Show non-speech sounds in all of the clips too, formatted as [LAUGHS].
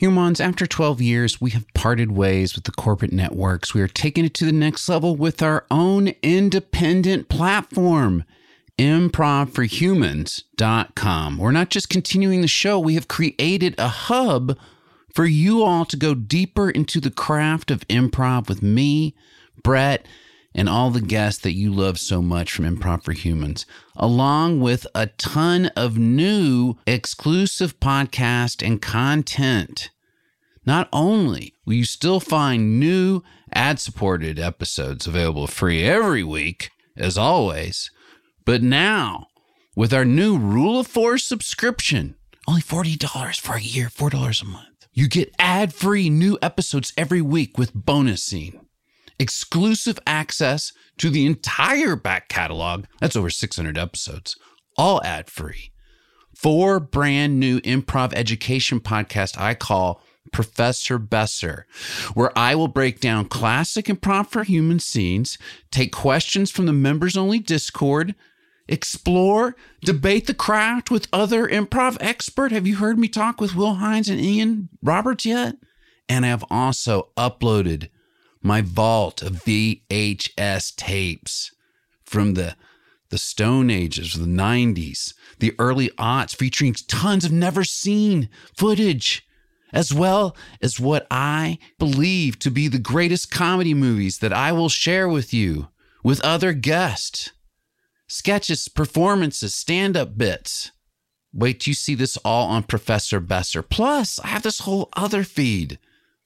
Humans, after 12 years, we have parted ways with the corporate networks. We are taking it to the next level with our own independent platform, improvforhumans.com. We're not just continuing the show, we have created a hub for you all to go deeper into the craft of improv with me, Brett, and all the guests that you love so much from Improv for Humans, along with a ton of new exclusive podcast and content. Not only will you still find new ad supported episodes available free every week, as always, but now with our new Rule of Four subscription, only $40 for a year, $4 a month. You get ad free new episodes every week with bonus scene exclusive access to the entire back catalog. That's over 600 episodes, all ad free. Four brand new improv education podcasts I call Professor Besser, where I will break down classic improv for human scenes, take questions from the members only Discord, explore, debate the craft with other improv expert. Have you heard me talk with Will Hines and Ian Roberts yet? And I have also uploaded my vault of VHS tapes from the the Stone Ages, the 90s, the early aughts, featuring tons of never seen footage, as well as what I believe to be the greatest comedy movies that I will share with you with other guests. Sketches, performances, stand up bits. Wait you see this all on Professor Besser. Plus, I have this whole other feed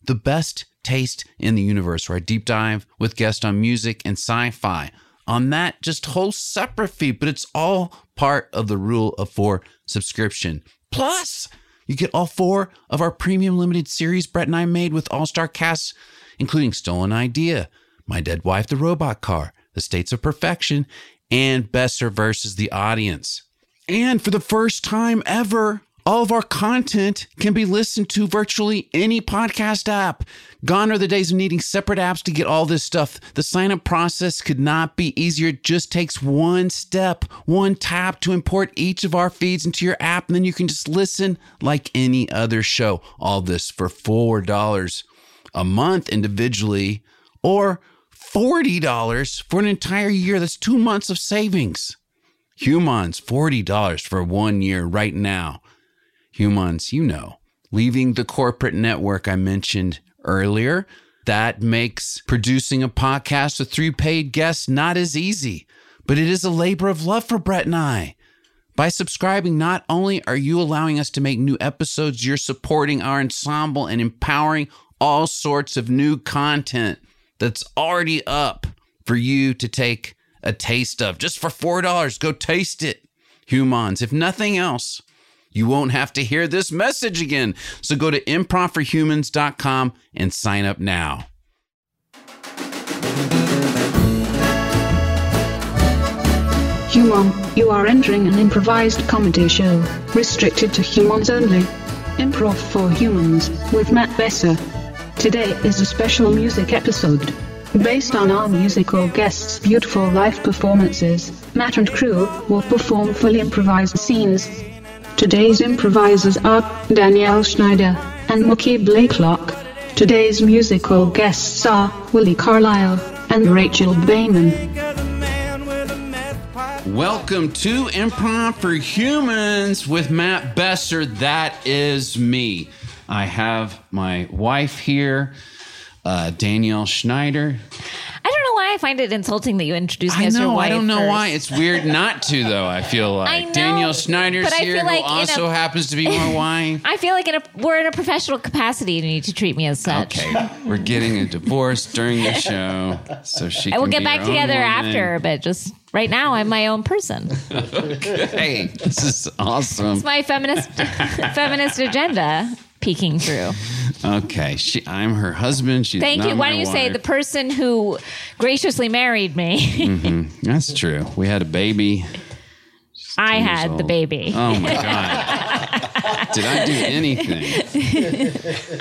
the best taste in the universe, where I deep dive with guests on music and sci fi. On that, just whole separate feed, but it's all part of the rule of four subscription. Plus, you get all four of our premium limited series Brett and I made with all star casts, including Stolen Idea, My Dead Wife, The Robot Car, The States of Perfection, and Besser versus the Audience. And for the first time ever, all of our content can be listened to virtually any podcast app. Gone are the days of needing separate apps to get all this stuff. The sign up process could not be easier. It just takes one step, one tap to import each of our feeds into your app, and then you can just listen like any other show. All this for $4 a month individually or $40 for an entire year. That's two months of savings. Humans, $40 for one year right now humans, you know, leaving the corporate network I mentioned earlier. That makes producing a podcast with three paid guests not as easy, but it is a labor of love for Brett and I. By subscribing, not only are you allowing us to make new episodes, you're supporting our ensemble and empowering all sorts of new content that's already up for you to take a taste of. Just for $4, go taste it. Humans, if nothing else, you won't have to hear this message again. So go to improvforhumans.com and sign up now. Human, you are entering an improvised comedy show, restricted to humans only. Improv for Humans, with Matt Besser. Today is a special music episode. Based on our musical guests' beautiful live performances, Matt and crew will perform fully improvised scenes Today's improvisers are Danielle Schneider and Mookie Blaiklock. Today's musical guests are Willi Carlisle and Rachel Baiman. Welcome to Improv for Humans with Matt Besser. That is me. I have my wife here, uh, Danielle Schneider. I don't know why I find it insulting that you introduce me I as your know. wife. I don't know first. why. It's weird not to, though. I feel [LAUGHS] like I know, Danielle Schneider's but I here, feel like who in also a- happens to be my [LAUGHS] wife. I feel like in a, we're in a professional capacity and you need to treat me as such. Okay, we're getting a divorce during the show, so she. I will get back together after, but just right now, I'm my own person. Hey, this is awesome. It's my feminist [LAUGHS] feminist agenda peeking through. Okay, she, I'm her husband. She's Thank not you. Why don't you say the person who graciously married me? Mm-hmm. That's true. We had a baby. [LAUGHS] I years had the baby. Oh my god! Did I do anything?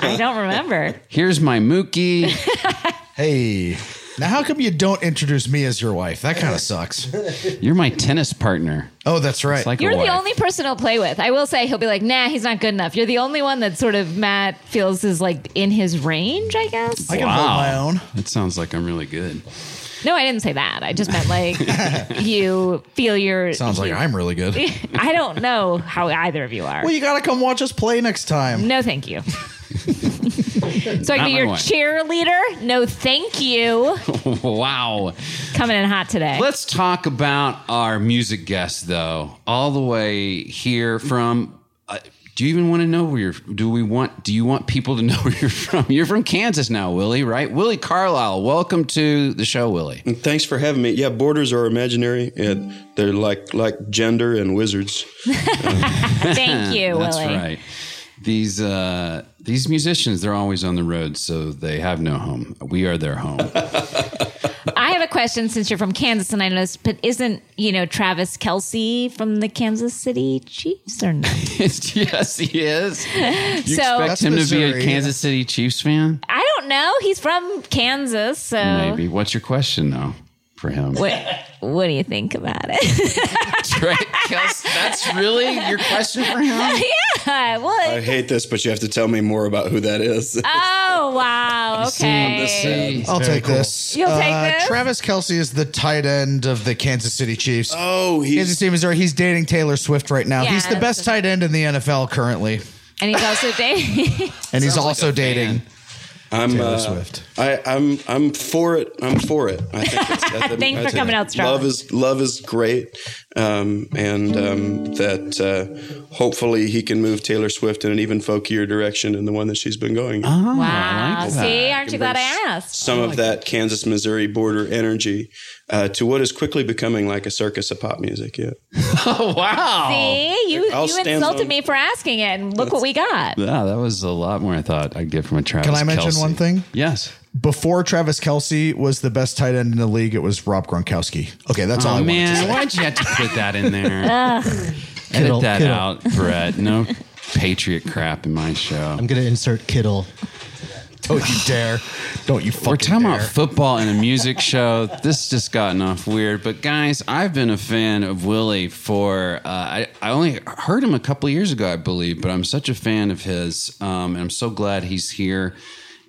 [LAUGHS] I don't remember. Here's my Mookie. Hey, Now, how come you don't introduce me as your wife? That kind of sucks. You're my tennis partner. Oh, that's right. It's like a You're the only person he'll play with. I will say he'll be like, nah, he's not good enough. You're the only one that sort of Matt feels is like in his range, I guess. I can hold my own. It sounds like I'm really good. No, I didn't say that. I just meant like [LAUGHS] you feel your. Sounds like I'm really good. [LAUGHS] I don't know how either of you are. Well, you got to come watch us play next time. No, thank you. So I Not can be my your wife. cheerleader. No, thank you. [LAUGHS] wow. Coming in hot today. Let's talk about our music guest, though. All the way here from. Uh, do you even want to know where you're? Do we want? Do you want people to know [LAUGHS] where you're from? You're from Kansas now, Willi, right? Willi Carlisle. Welcome to the show, Willi. Thanks for having me. Yeah, borders are imaginary. And they're like like gender and wizards. [LAUGHS] thank you, That's Willi. right. These uh, these musicians, they're always on the road, so they have no home. We are their home. [LAUGHS] I have a question since you're from Kansas, and I noticed, but isn't you know Travis Kelce from the Kansas City Chiefs or no? [LAUGHS] yes, he is. [LAUGHS] You So- expect That's him to be a Missouri. Kansas City Chiefs fan? I don't know. He's from Kansas, so Maybe. What's your question though for him? what what do you think about it? [LAUGHS] Right, Kels, that's really your question for him? [LAUGHS] yeah, what? I hate this, but you have to tell me more about who that is. [LAUGHS] oh wow, okay. See, I'll Very take cool. this. You'll take Uh, this? Travis Kelce is the tight end of the Kansas City Chiefs. oh, Kansas he's City, Missouri. He's dating Taylor Swift right now. Yeah, he's the best a- tight end in the NFL currently, And he's also dating. and he's Sounds like also a fan. Dating I'm Taylor uh, Swift. I, I'm I'm for it. I'm for it. I think it's, [LAUGHS] I think- Thanks I for think coming out strong. Love is love is great, um, and um, that uh, hopefully he can move Taylor Swift in an even folkier direction than the one that she's been going. in. Oh, wow. I like that. See, aren't you glad I asked? Some of that Kansas Missouri border energy uh, to what is quickly becoming like a circus of pop music. Yeah. [LAUGHS] Oh, wow. See, you I'll you insulted on- me for asking it, and look what we got. Yeah, that was a lot more I thought I'd get from a Travis. Can I mention Kelce. one thing? Yes. Before Travis Kelce was the best tight end in the league, it was Rob Gronkowski. Okay, that's all I Oh wanted to man, say. why'd you have to put that in there? [LAUGHS] Kittle, Edit that Kittle. out, Brett. No patriot crap in my show. I'm gonna insert Kittle. Don't you dare! Don't you fucking We're talking dare! about football and a music show. This just gotten off weird. But guys, I've been a fan of Willi for uh, I, I only heard him a couple years ago, I believe, but I'm such a fan of his, um, and I'm so glad he's here.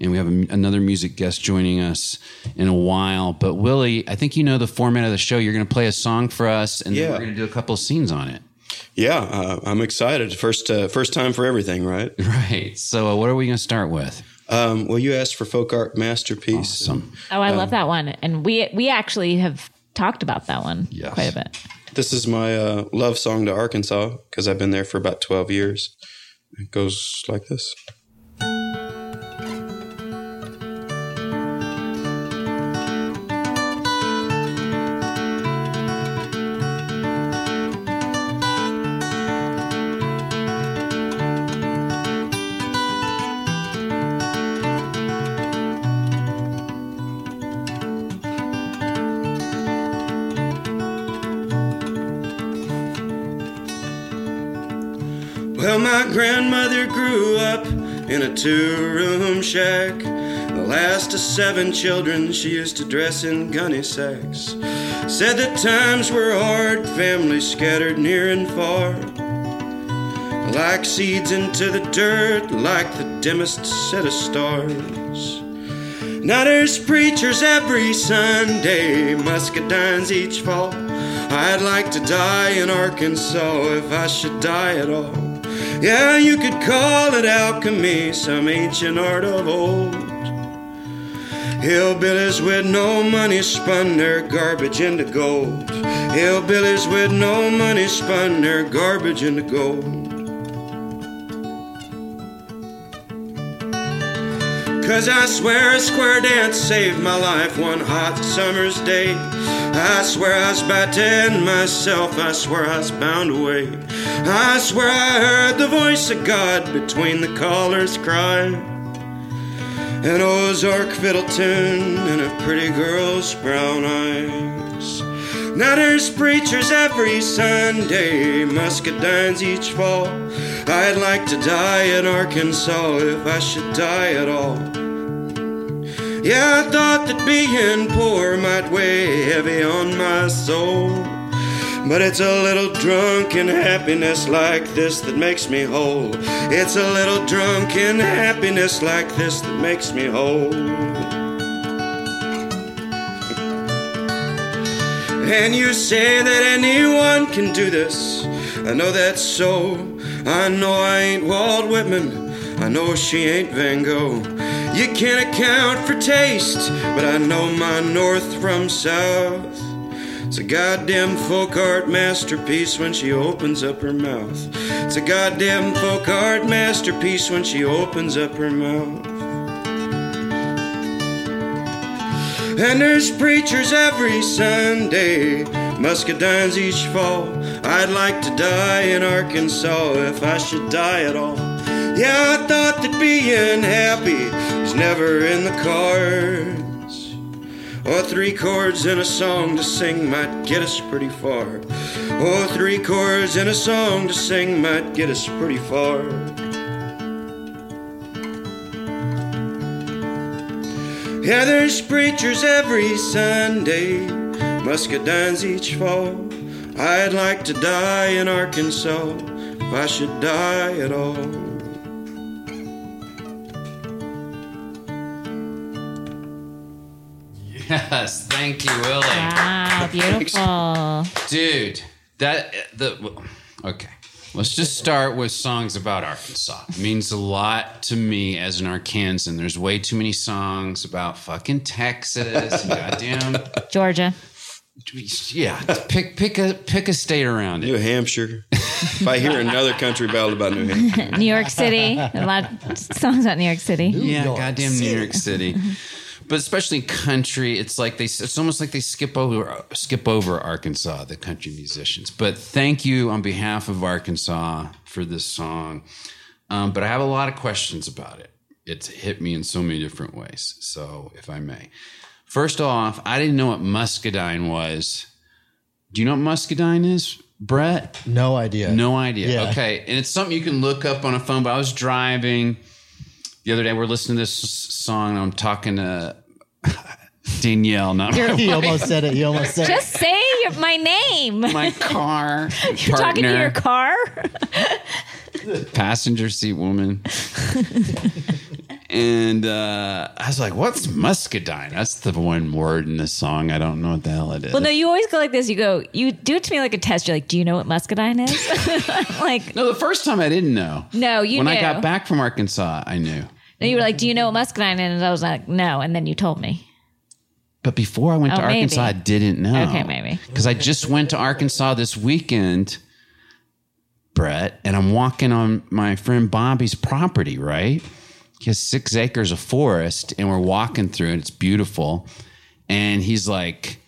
And we have a, another music guest joining us in a while. But Willi, I think you know the format of the show. You're going to play a song for us, and then Yeah. we're going to do a couple of scenes on it. Yeah, uh, I'm excited. First, uh, first time for everything, right? [LAUGHS] Right. So, uh, what are we going to start with? Um, well, you asked for folk art masterpiece. Awesome. Oh, I love that one, and we we actually have talked about that one Yes. quite a bit. This is my uh, love song to Arkansas because I've been there for about 12 years. It goes like this. Grandmother grew up in a two room shack. The last of seven children, she used to dress in gunny sacks. Said that times were hard, families scattered near and far. Like seeds into the dirt, like the dimmest set of stars. Now there's preachers every Sunday, muscadines each fall. I'd like to die in Arkansas if I should die at all. Yeah, you could call it alchemy, some ancient art of old. Hillbillies with no money spun their garbage into gold. Hillbillies with no money spun their garbage into gold. Cause I swear a square dance saved my life one hot summer's day. I swear I was end myself, I swear I was bound away. I swear I heard the voice of God between the callers cry. An Ozark fiddle tune and a pretty girl's brown eyes. Now there's preachers every Sunday, muscadines each fall. I'd like to die in Arkansas if I should die at all. Yeah, I thought that being poor might weigh heavy on my soul. But it's a little drunken happiness like this that makes me whole. It's a little drunken happiness like this that makes me whole. [LAUGHS] And you say that anyone can do this. I know that's so. I know I ain't Walt Whitman. I know she ain't Van Gogh. You can't account for taste, but I know my north from south. It's a goddamn folk art masterpiece when she opens up her mouth. It's a goddamn folk art masterpiece when she opens up her mouth. And there's preachers every Sunday, muscadines each fall. I'd like to die in Arkansas if I should die at all. Yeah, I thought that being happy was never in the cards. Or three chords in a song to sing might get us pretty far. Or three chords in a song to sing might get us pretty far. Yeah, there's preachers every Sunday, muscadines each fall. I'd like to die in Arkansas if I should die at all. Yes, thank you, Willi. Wow, beautiful. Dude, that the okay. Let's just start with songs about Arkansas. It means a lot to me as an Arkansan. There's way too many songs about fucking Texas and goddamn [LAUGHS] Georgia. yeah. Pick pick a pick a state around it. New Hampshire. if I hear another country ballad about New Hampshire, [LAUGHS] New York City. A lot of songs about New York City. Yeah, York goddamn New York City. [LAUGHS] But especially country, it's like they it's almost like they skip over skip over Arkansas, the country musicians. But thank you on behalf of Arkansas for this song. Um, but I have a lot of questions about it. It's hit me in so many different ways. So if I may. First off, I didn't know what muscadine was. Do you know what muscadine is, Brett? No idea. No idea. Yeah. Okay. And it's something you can look up on a phone, but I was driving the other day. We're listening to this song and I'm talking to [LAUGHS] Danielle, not my, [LAUGHS] He almost said it. He almost said Just say your, my name. [LAUGHS] my car You're talking to your partner, car. passenger seat woman. and uh, I was like, what's muscadine? That's the one word in this song. I don't know what the hell it is. Well, no, you always go like this. You go, you do it to me like a test. You're like, do you know what muscadine is? like, no, the first time I didn't know. no, you when knew. I got back from Arkansas, I knew. No, you were like, do you know what muscadine is? And I was like, no. And then you told me. But before I went Oh, to Arkansas, maybe. I didn't know. Okay, maybe. Because I just went to Arkansas this weekend, Brett, and I'm walking on my friend Bobby's property, right? He has six acres of forest, and we're walking through it. It's beautiful. And he's like,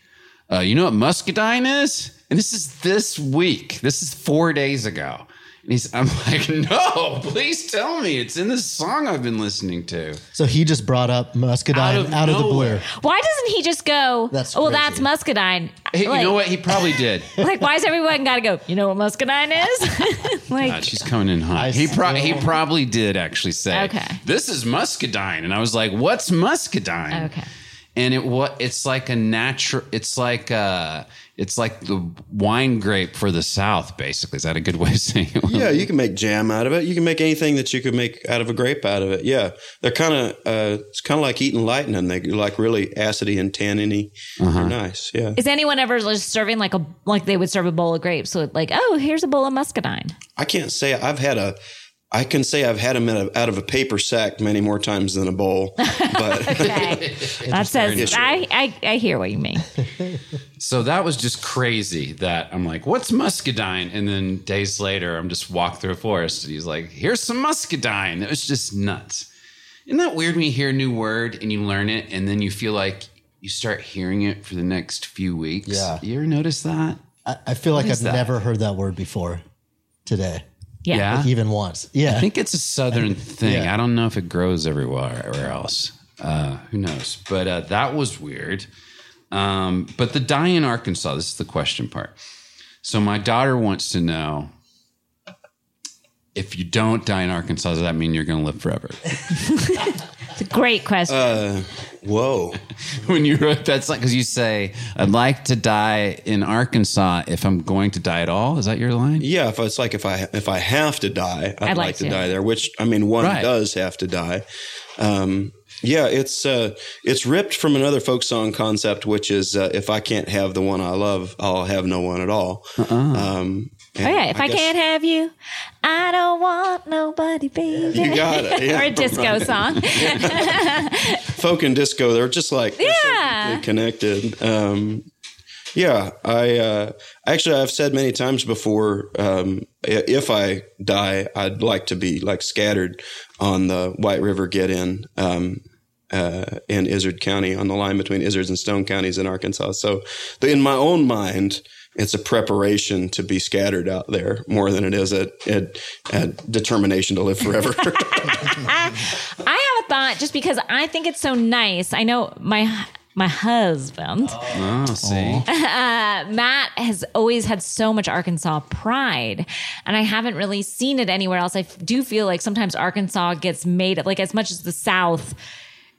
uh, You know what muscadine is? And this is this week. This is four days ago. And he's, I'm [LAUGHS] like, No, please tell me. It's in this song I've been listening to. So he just brought up muscadine out Out of, of the blue. nowhere. Why doesn't he just go, That's oh, well, crazy. that's muscadine? Hey, like, you know what? He probably did. [LAUGHS] Like, why is everyone got to go, you know what muscadine is? [LAUGHS] like, God, she's coming in hot. I He pro- he still- probably did actually say, Okay. this is muscadine," and I was like, "What's muscadine?" Okay. And it what it's like a natural. It's like uh, it's like the wine grape for the South. Basically, is that a good way of saying it? yeah, you can make jam out of it. You can make anything that you could make out of a grape out of it. Yeah, they're kind of uh, it's kind of like eating lightning. They're like really acidy and tanniny. They're nice. Yeah. is anyone ever just serving like a, like they would serve a bowl of grapes? So, like, oh, here's a bowl of muscadine. I can't say I've had a. I can say I've had them out of, out of a paper sack many more times than a bowl, [LAUGHS] but Okay. [LAUGHS] that says, I, I, I hear what you mean. So that was just crazy. That I'm like, "What's muscadine?" And then days later, I'm just walk through a forest, and he's like, "Here's some muscadine." It was just nuts. Isn't that weird when you hear a new word and you learn it, and then you feel like you start hearing it for the next few weeks? Yeah. You ever notice that? I, I feel like I've that? never heard that word before today, Yeah. Yeah. even once. Yeah. I think it's a southern [LAUGHS] thing. Yeah. I don't know if it grows everywhere everywhere else. Uh, who knows? But uh, that was weird. Um, but the die in Arkansas, this is the question part. So my daughter wants to know if you don't die in Arkansas, does that mean you're going to live forever? [LAUGHS] [LAUGHS] It's a great question. Uh, Whoa. [LAUGHS] when you wrote that song because you say I'd like to die in Arkansas if I'm going to die at all. Is that your line? Yeah, if it's like if I if I have to die, I'd, I'd like, like to. to. die there. Which I mean, one Right. does have to die. Um, yeah, it's uh, it's ripped from another folk song concept, which is uh, if I can't have the one I love, I'll have no one at all. Um, Oh yeah, if I, guess- can't have you, I don't want nobody, baby. You got it. Yeah, or a disco right. song. [LAUGHS] folk and disco, they're just like they're Yeah. deeply connected. Um, yeah, I uh, actually I've said many times before, um, if I die, I'd like to be like scattered on the White River get in. Um, uh, in Izard County, on the line between Izard and Stone counties in Arkansas. So, the, in my own mind, it's a preparation to be scattered out there more than it is a, a, a determination to live forever. [LAUGHS] I have a thought just because I think it's so nice. I know my my husband Oh, see. [LAUGHS] Matt has always had so much Arkansas pride, and I haven't really seen it anywhere else. I f- do feel like sometimes Arkansas gets made like as much as the South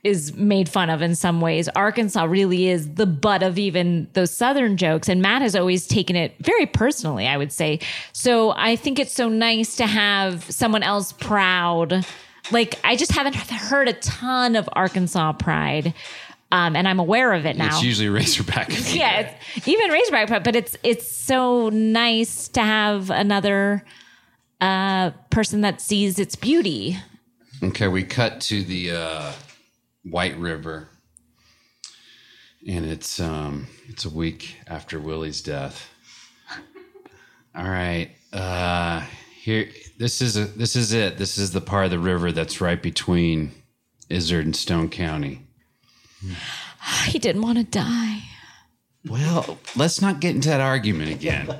is made fun of in some ways. Arkansas really is the butt of even those Southern jokes, and Matt has always taken it very personally. I would say so. I think it's so nice to have someone else proud. Like I just haven't heard a ton of Arkansas pride. Um, and I'm aware of it now It's usually Razorback. [LAUGHS] yeah, it's, even Razorback, but- but it's it's so nice to have another uh, person that sees its beauty. Okay, we cut to the uh, White River, and it's um, it's a week after Willi's death. [LAUGHS] All right, uh, here. This is a this is it. This is the part of the river that's right between Izard and Stone County. [SIGHS] He didn't want to die. Well, let's not get into that argument again.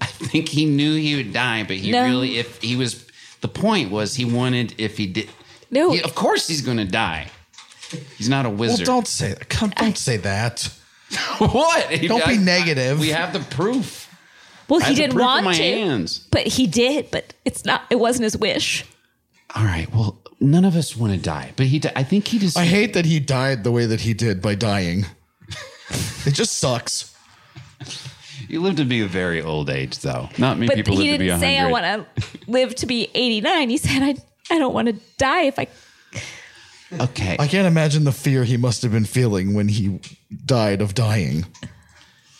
I think he knew he would die, but he No. really, if he was, the point was he wanted, if he did, No, he- of course he's going to die. He's not a Well, wizard. don't say that. Come- Don't say that. [LAUGHS] what? Don't be negative. We have the proof. well, I he have the didn't proof in want my to, hands. but he did. But it's not. It wasn't his wish. All right. Well, none of us want to die, but he. di- I think he just. I hate that he died the way that he did by dying. [LAUGHS] it just sucks. he lived to be a very old age, though. Not many But people he live to be didn't say I 100. want to live to be eighty nine. He said I I don't want to die if I. Okay. I can't imagine the fear he must have been feeling when he died of dying.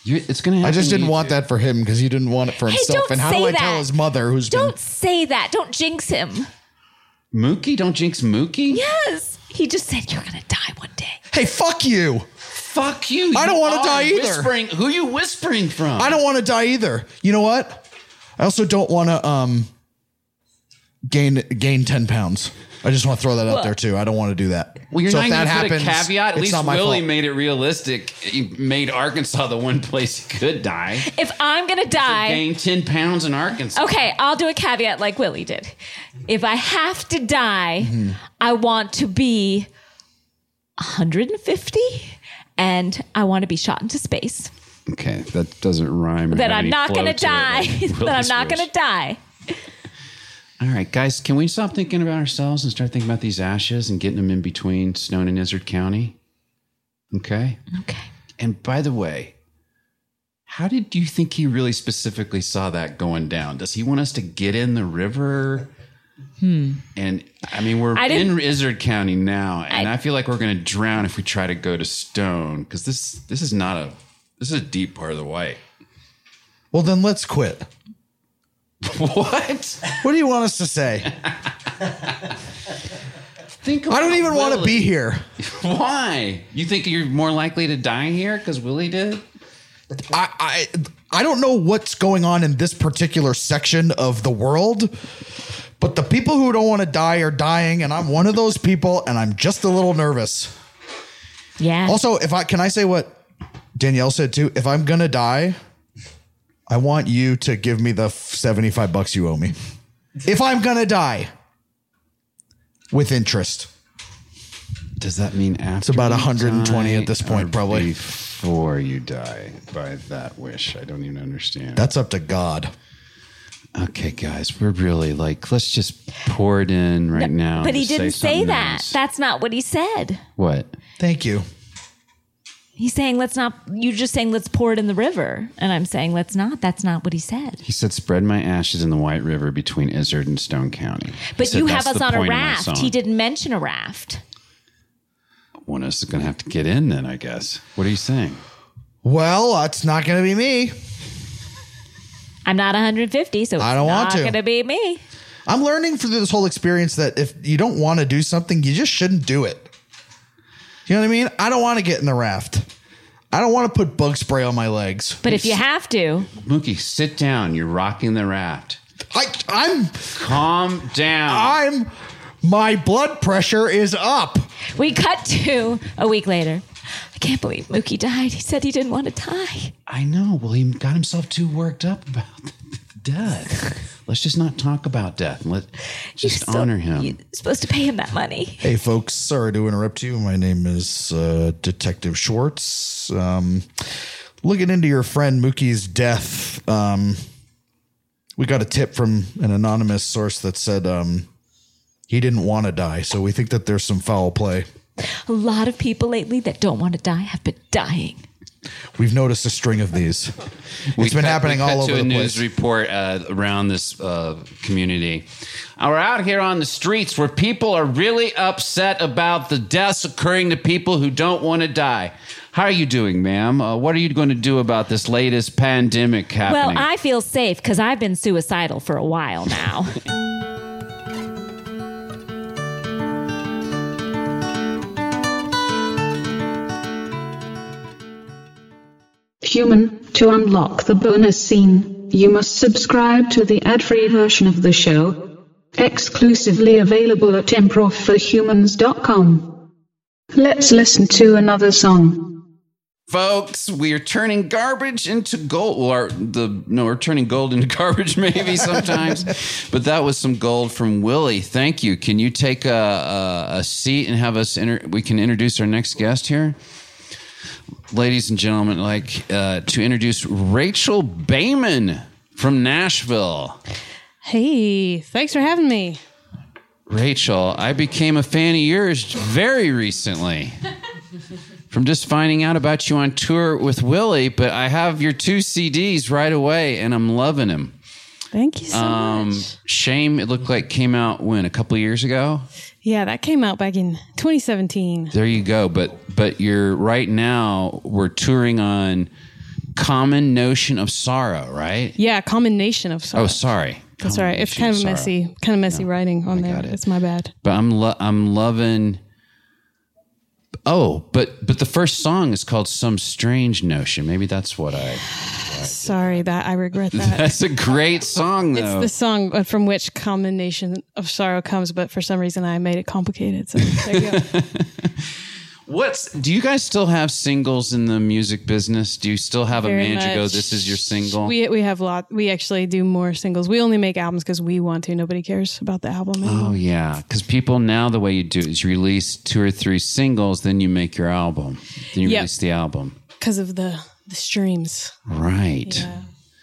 You, it's going to I just didn't want that for him because he didn't want it for Hey, himself. don't And how say do I that. tell his mother who's Don't been say that. Don't jinx him. Mookie? Don't jinx Mookie? Yes, he just said you're gonna die one day. Hey, fuck you. Fuck you. I don't wanna are die either. Whispering. Who you whispering from? I don't want to die either. You know what? I also don't want to um gain gain 10 pounds. I just want to throw that out there too. I don't want to do that. Well, you're so not if that going to put a happens, caveat. At least not Willi fault. made it realistic. He made Arkansas the one place he could die. If I'm gonna die, Gain 10 pounds in Arkansas. Okay, I'll do a caveat like Willi did. If I have to die, mm-hmm. I want to be 150 and I want to be shot into space. Okay, that doesn't rhyme. That I'm not going to to die. [LAUGHS] that I'm not gonna die. All right, guys, can we stop thinking about ourselves and start thinking about these ashes and getting them in between Stone and Izard County? Okay. Okay. And by the way, how did you think he really specifically saw that going down? Does he want us to get in the river? Hmm. And I mean, we're I in didn't- Izard County now, and I, I- feel like we're going to drown if we try to go to Stone because this this is not a this is a deep part of the white. Well, then let's quit. [LAUGHS] what? What do you want us to say? Think I don't about even want to be here. [LAUGHS] Why? You think you're more likely to die here because Willi did? I, I I don't know what's going on in this particular section of the world, but the people who don't want to die are dying, and I'm one of those people, and I'm just a little nervous. Yeah. Also, if I can I say what Danielle said too, if I'm gonna die, I want you to give me the 75 bucks you owe me. If I'm gonna die. With interest. Does that mean after? It's about you 120 die at this point, probably. Before you die by that wish. I don't even understand. That's up to God. okay, guys, we're really like, let's just pour it in right now. but he didn't say something that. nice. That's not what he said. what? Thank you. He's saying let's not. You're just saying let's pour it in the river, and I'm saying let's not. That's not what he said. He said, "Spread my ashes in the White River between Izard and Stone County." He But said you have that's us the on a point of my raft. song. He didn't mention a raft. One of us is going to have to get in then, I guess. What are you saying? Well, that's not going to be me. I'm not 150, so it's I don't want not to. going to be me. I'm learning through this whole experience that if you don't want to do something, you just shouldn't do it. You know what I mean? I don't want to get in the raft. I don't want to put bug spray on my legs. But if you have to, Mookie, sit down. You're rocking the raft. I, I'm, Calm down. I'm, my blood pressure is up. we cut to a week later. I can't believe Mookie died. He said he didn't want to die. I know. Well, he got himself too worked up about death. [LAUGHS] Let's just not talk about death. Let just still- honor him. You're supposed to pay him that money. Hey, folks. Sorry to interrupt you. My name is uh, Detective Schwartz. Um, looking into your friend Mookie's death, um, we got a tip from an anonymous source that said um, he didn't want to die. So we think that there's some foul play. A lot of people lately that don't want to die have been dying. We've noticed a string of these. [LAUGHS] We It's been cut- happening we cut all to over a the news place. report uh, around this uh, community. Uh, We're out here on the streets where people are really upset about the deaths occurring to people who don't want to die. How are you doing, ma'am? Uh, what are you going to do about this latest pandemic happening? Well, I feel safe because I've been suicidal for a while now. [LAUGHS] Human, to unlock the bonus scene, you must subscribe to the ad-free version of the show, exclusively available at improvforhumans.com. Let's listen to another song. folks we are turning garbage into gold or the no we're turning gold into [LAUGHS] garbage maybe sometimes but that was some gold from willi thank you can you take a, a, a seat and have us inter- we can introduce our next guest here ladies and gentlemen like uh, to introduce rachel baiman from nashville Hey, thanks for having me. Rachel, I became a fan of yours very recently. From just finding out about you on tour with Willi, but I have your two CDs right away and I'm loving them. Thank you so Um, much. Shame, it looked like came out when a couple of years ago. Yeah, that came out back in 2017. There you go. But but you're right now. We're touring on Common Notion of Sorrow, right? Yeah, Common Nation of Sorrow. Oh, sorry. That's all right. It's kind of Common messy, kind of messy writing on there. got it. It's my bad. but I'm lo- I'm loving. Oh, but but the first song is called "Some Strange Notion." Maybe that's what I. Sorry that I regret [LAUGHS] that. That's a great song, though. it's the song from which combination of sorrow comes, but for some reason I made it complicated. So there you go. [LAUGHS] What's do you guys still have singles in the music business? Do you still have a Very manager go? This is your single. We we have a lot. We actually do more singles. We only make albums because we want to. Nobody cares about the album anymore. Oh yeah, because people now the way you do is you release two or three singles, then you make your album, then you Yep. release the album, because of the the streams. right?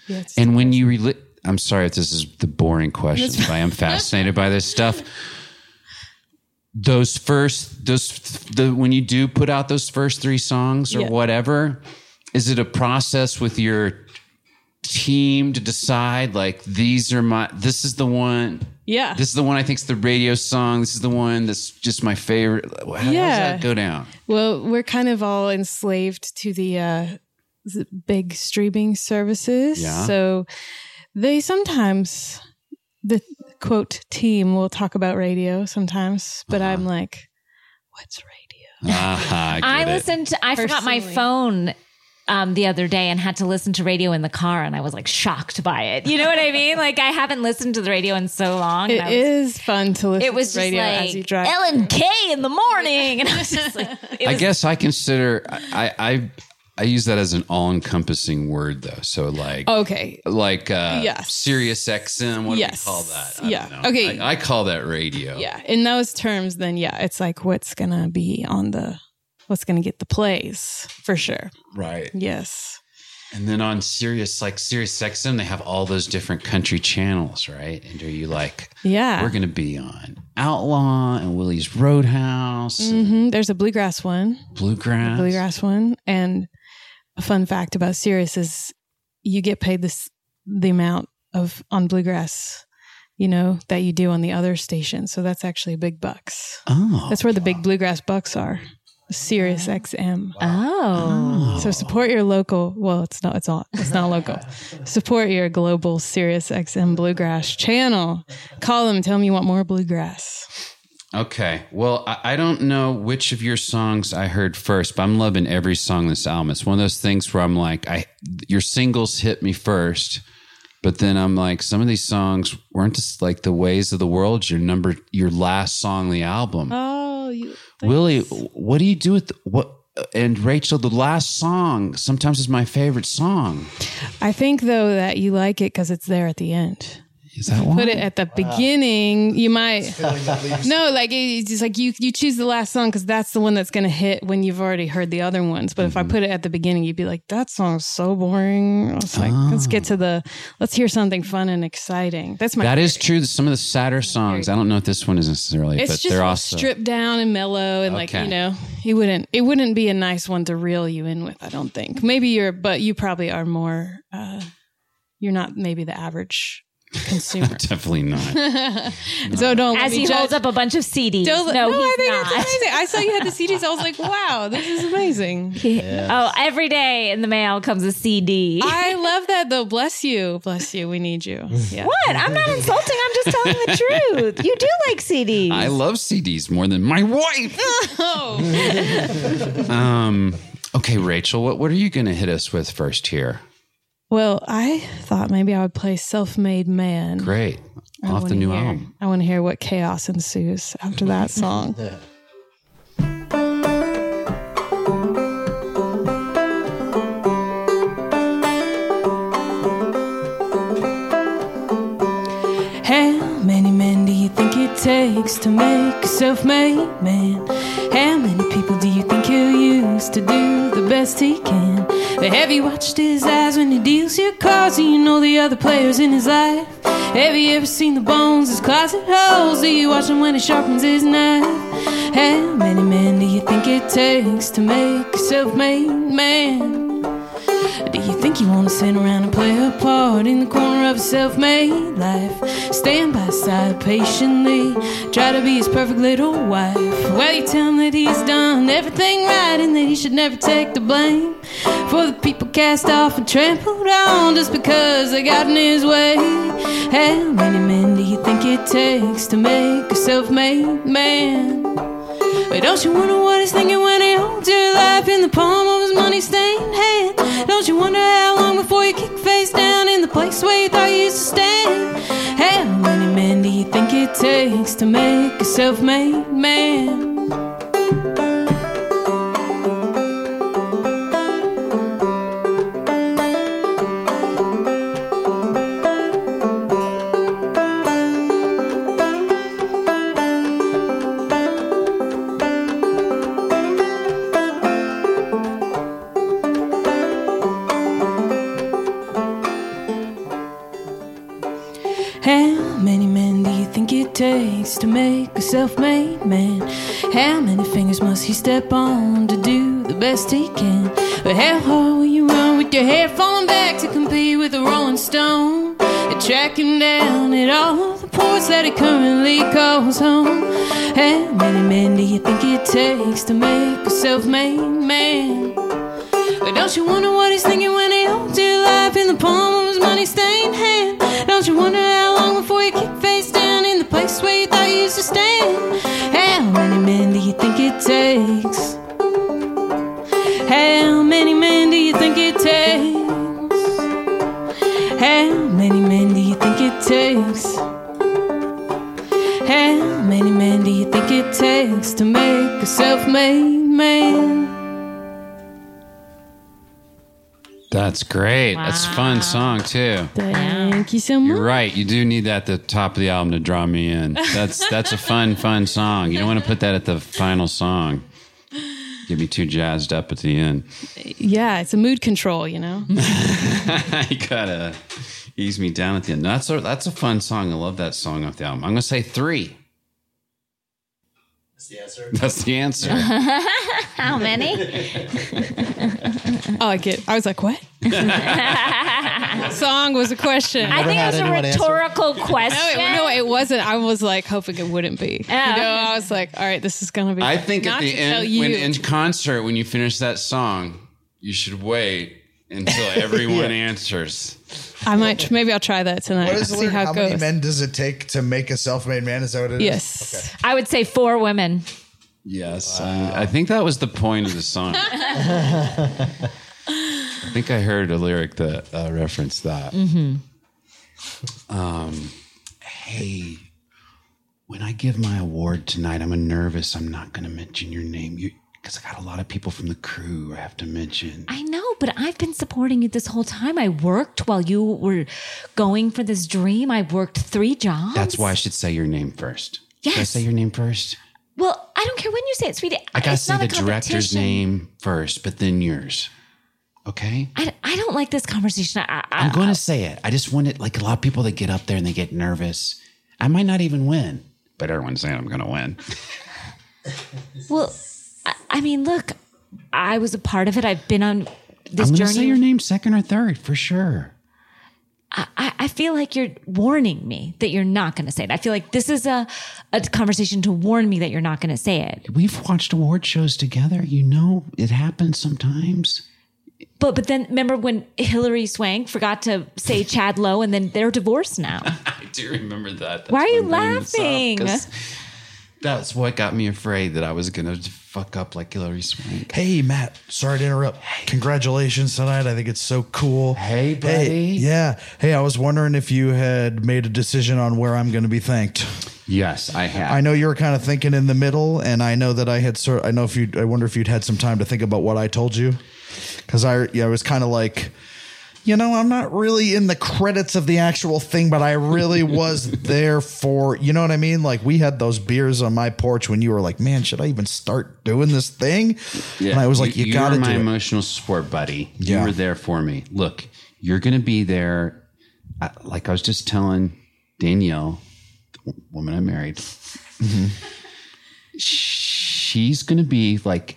Yeah, And when you release, I'm sorry if this is the boring question, but I am [LAUGHS] fascinated by this stuff. Those first, those the when you do put out those first three songs or Yeah. whatever, is it a process with your team to decide like these are my this is the one yeah, this is the one I think is the radio song. This is the one that's just my favorite. How does that go down? Well, we're kind of all enslaved to the uh, big streaming services. Yeah. So they sometimes the quote team will talk about radio sometimes, but Uh-huh. I'm like, what's radio? Ah, I, I listened to, I forgot my phone um, the other day and had to listen to radio in the car and I was like shocked by it. You know what I mean? Like I haven't listened to the radio in so long. and It was- is fun to listen It was to just radio like as you drive. Ellen K in the morning, [LAUGHS] and I was just like, it I was, guess I consider I I I use that as an all-encompassing word though. So like okay. like uh Yes. Sirius XM, what Yes. do we call that? I Yeah. don't know. Okay. I, I call that radio. Yeah. In those terms, then yeah, it's like what's gonna be on the what's gonna get the plays for sure. Right. Yes. And then on Sirius, like Sirius XM, they have all those different country channels, right? And are you like, Yeah. we're to be on Outlaw and Willie's Roadhouse, and hmm There's a bluegrass one, Bluegrass? bluegrass one, and a fun fact about Sirius is you get paid this the amount of on bluegrass, you know, that you do on the other stations. So that's actually big bucks. Oh, That's where the big bluegrass bucks are. Sirius XM. Oh. oh. So support your local. Well, it's not. It's not. It's not local. support your global Sirius XM bluegrass channel. Call them. Tell them you want more bluegrass. Okay. Well, I, I don't know which of your songs I heard first, but I'm loving every song on this album. It's one of those things where I'm like, I your singles hit me first, but then I'm like, some of these songs weren't just like the ways of the world. Your number, your last song on the album. Oh, you. Willi, what do you do with what? And Rachel, the last song sometimes is my favorite song. I think though that you like it because it's there at the end. Is that why? Put it at the beginning. You might. No, like it's just like you you choose the last song because that's the one that's going to hit when you've already heard the other ones. But if I put it at the beginning, you'd be like, "That song's so boring." It's like, let's get to the, let's hear something fun and exciting. That's my. that is true. Some of the sadder songs. I don't know if this one is necessarily, it's but just they're all also stripped down and mellow and like you know it wouldn't it wouldn't be a nice one to reel you in with i don't think maybe you're but you probably are more uh you're not maybe the average consumer [LAUGHS] definitely not. [LAUGHS] so don't let As me he judge- holds up a bunch of CDs. don't, no, no, I think not. that's amazing. I saw you had the CDs. I was like, wow, this is amazing. [LAUGHS] Oh, every day in the mail comes a CD. I love that though. Bless you. Bless you. We need you. Yeah. what? I'm not insulting. I'm just telling the truth. You do like CDs. I love CDs more than my wife. um. Okay, Rachel, what what are you going to hit us with first here? Well, I thought maybe I would play Self Made Man. Great, I off the wanna new hear- album. I want to hear what chaos ensues after that [LAUGHS] song. How many men do you think it takes to make a self-made man? How many people do you think he'll use to do the best he can? But have you watched his eyes when he deals your cards? Do you know the other players in his life? Have you ever seen the bones his closet holds? Do you watch him when he sharpens his knife? How many men do you think it takes to make a self-made man? You think you want to sit around and play a part in the corner of a self made life? Stand by side patiently, try to be his perfect little wife. Well, you tell him that he's done everything right and that he should never take the blame for the people cast off and trampled on just because they got in his way. How many men do you think it takes to make a self made man? But don't you wonder what he's thinking when he holds your life in the palm of his money stained hand? Don't you wonder how long before you kick face down in the place where you thought you used to stand? How many men do you think it takes to make a self made man? A self made man? How many fingers must he step on to do the best he can? But how hard will you run with your hair falling back to compete with a Rolling Stone? And track him down at all the ports that he currently calls home. How many men do you think it takes to make a self made man? But don't you wonder what he's thinking make a self made man? That's great. That's a fun song too. Thank you so much. You're right. You do need that at the top of the album to draw me in. That's [LAUGHS] that's a fun, fun song. You don't want to put that at the final song. Get me too jazzed up at the end. Yeah, it's a mood control, you know? [LAUGHS] you gotta ease me down at the end. That's a that's a fun song. I love that song off the album. I'm gonna say three. [LAUGHS] That's the answer. That's the answer. How many? Oh, [LAUGHS] I get I was like, what? [LAUGHS] Song was a question. I think it was a anyone answer. rhetorical No, question. it, no, it wasn't. I was like hoping it wouldn't be. Oh. You know, I was like, all right, this is gonna be. I think not at the to tell end, you. when in concert, when you finish that song, you should wait until everyone answers. I might maybe I'll try that tonight. What is see lyric? how How it many goes. men does it take to make a self-made man? Is that what it is? yes. I would say four women. Yes, I, I think that was the point of the song. [LAUGHS] I think I heard a lyric that uh, referenced that. Um, hey, when I give my award tonight, I'm a nervous. I'm not going to mention your name. You. Because I got a lot of people from the crew I have to mention. I know, but I've been supporting you this whole time. I worked while you were going for this dream. I worked three jobs. That's why I should say your name first. Should I Yes. say your name first? Well, I don't care when you say it, sweetie. I gotta It's say the director's name first, but then yours. Okay? I, I don't like this conversation. I, I, I'm going to say it. I just want it like a lot of people that get up there and they get nervous. I might not even win, but everyone's saying I'm going to win. well, I, I mean, look, I was a part of it. I've been on this I'm journey. say your name second or third for sure. I, I feel like you're warning me that you're not going to say it. I feel like this is a, a conversation to warn me that you're not going to say it. We've watched award shows together. You know, it happens sometimes. But but then remember when Hilary Swank forgot to say Chad Lowe and then they're divorced now. [LAUGHS] I do remember that. Why are you laughing? That's what got me afraid that I was going to fuck up like Hilary Swank. Hey, Matt. Sorry to interrupt. Congratulations tonight. I think it's so cool. Hey, buddy. yeah. Hey, I was wondering if you had made a decision on where I'm going to be thanked. Yes, I have. I know you were kind of thinking in the middle, and I know that I had sort. I know if you. I wonder if you'd had some time to think about what I told you, because I. Yeah, I was kind of like, you know, I'm not really in the credits of the actual thing, but I really was [LAUGHS] there for. You know what I mean? Like we had those beers on my porch when you were like, man, should I even start doing this thing? Yeah, and I was like, you, you got to do my it. emotional support buddy. Yeah. You were there for me. Look, you're going to be there. Like I was just telling Danielle, the woman I married, Mm-hmm. she's going to be like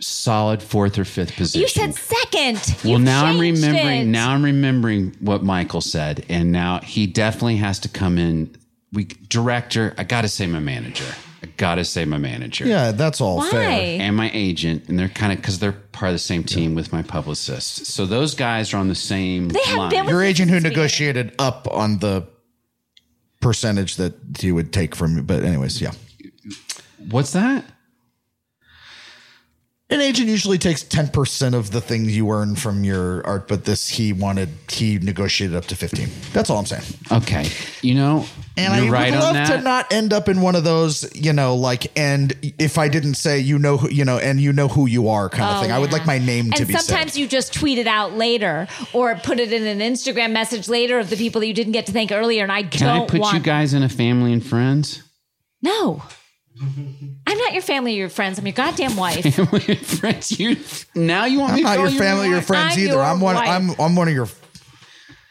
solid fourth or fifth position. You said second. well, You've now I'm remembering. it. Now I'm remembering what Michael said, and now he definitely has to come in. We director. I got to say my manager. I got to say my manager Yeah, that's all Why? fair. and my agent, and they're kind of because they're part of the same team with my publicist. So those guys are on the same They have line. been with- Your agent who Speaking- negotiated up on the percentage that he would take from you. But anyways, yeah. What's that? An agent usually takes 10% of the things you earn from your art, but this he wanted, he negotiated up to 15. That's all I'm saying. Okay, you know, And you're I right would on love that. to not end up in one of those, you know, like, and if I didn't say, you know, who, you know, and you know who you are kind of oh, thing. I would Oh, like my name to and be sometimes said. you just tweet it out later or put it in an Instagram message later of the people that you didn't get to thank earlier. And I Can don't I put want you guys in a family and friends? No. I'm not your family or your friends. I'm your goddamn wife. [LAUGHS] Family and friends. You now you want I'm me to not call your you family or your wife? friends I'm either. your I'm one, wife. I'm, I'm one of your,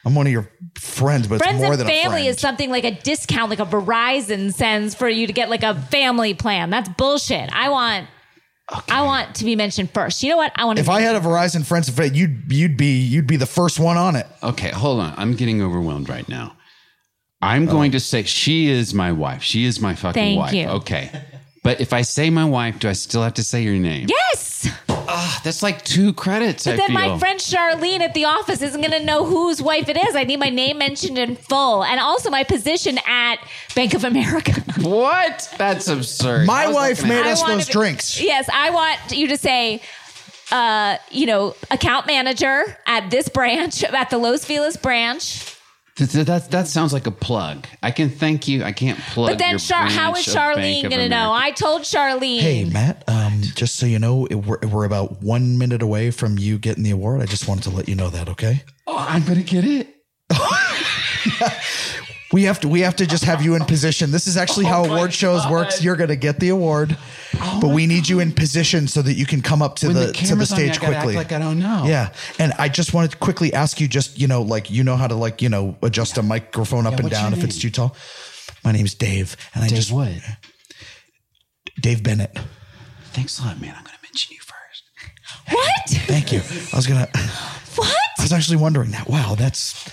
I'm one of your friends, but friends it's more and than a family friend. is something like a discount, like a Verizon sends for you to get like a family plan. That's bullshit. I want. I want to be mentioned first. You know what? I want to. If I had a Verizon friends, and family, you'd you'd be you'd be the first one on it. Okay, hold on. I'm getting overwhelmed right now. I'm going to say she is my wife. She is my fucking Thank wife. you. Okay. But if I say my wife, do I still have to say your name? yes, That's like two credits. I but then feel. my friend Charlene at the office isn't going to know whose wife it is. I need my name mentioned in full, and also my position at Bank of America. [LAUGHS] What? That's absurd. My How's that wife gonna made happen? us want those to be- drinks. Yes, I want you to say, uh, you know, account manager at this branch, at the Los Feliz branch. That, that, that, that sounds like a plug. I can thank you. I can't plug. But then, your Char- how branch is of Charlene going to know? I told Charlene. Hey Matt, um, just so you know, it- we're, we're about one minute away from you getting the award. I just wanted to let you know that. Okay. Oh, I'm gonna get it. [LAUGHS] We have to we have to just have you in position. This is actually oh how award shows works. You're gonna get the award, oh but we need you in position so that you can come up to When the, the to the camera's on me, stage I gotta act quickly. like I don't know. Yeah, and I just wanted to quickly ask you, just you know, like you know how to like you know adjust a microphone up and down if it's too tall. My name's Dave, and I just what? Dave Bennett. Thanks a lot, man. I'm going to mention you first. What? Thank you. I was gonna. What? I was actually wondering that. Wow, that's.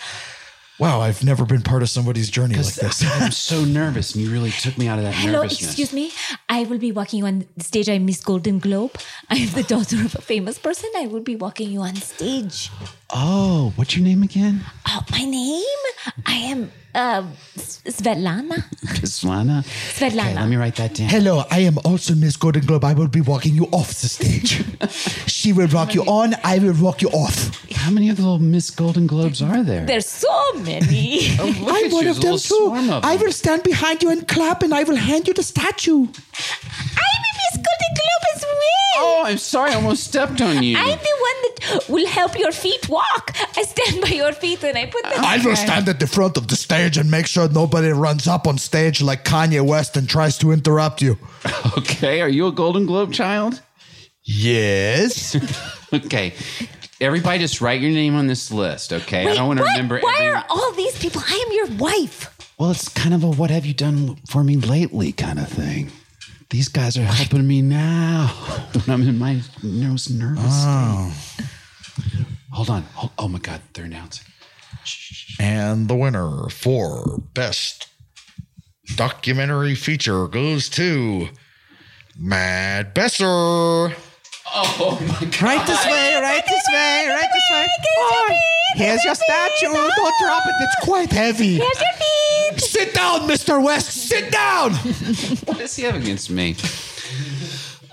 Wow, I've never been part of somebody's journey like this. I'm so [LAUGHS] nervous, and you really took me out of that nervousness. Hello, nervousness. excuse me. I will be walking you on the stage. I'm Miss Golden Globe. I'm the daughter of a famous person. I will be walking you on stage. Oh, what's your name again? Oh, my name? I am uh, Svetlana. Svetlana. Svetlana. Okay, let me write that down. Hello, I am also Miss Golden Globe. I will be walking you off the stage. [LAUGHS] she will rock you on. I will rock you off. How many of the little Miss Golden Globes are there? There's so many. [LAUGHS] Oh, I'm at one of them too. swarm of I will stand behind you and clap, and I will hand you the statue. I'm a Miss Golden Globe as well. Oh, I'm sorry. I almost stepped on you. I'm the one that will help your feet walk. I stand by your feet and I put the. I will stand at the front of the stage and make sure nobody runs up on stage like Kanye West and tries to interrupt you. [LAUGHS] Okay, are you a Golden Globe child? Yes. [LAUGHS] Okay. Everybody just write your name on this list, okay? I don't want to what? remember Why every are all these people? I am your wife. Well, it's kind of a what have you done for me lately kind of thing. These guys are helping me now [LAUGHS] when I'm in my most nervous oh. state. Hold on. Hold, oh my God, they're announcing. and the winner for best documentary feature goes to Matt Besser. Oh my God. Right this way, right this way, right this way. Oh, here's your statue. Don't drop it. It's quite heavy. Here's your feet. Sit down, Mr. West. Sit down. What does he have against me?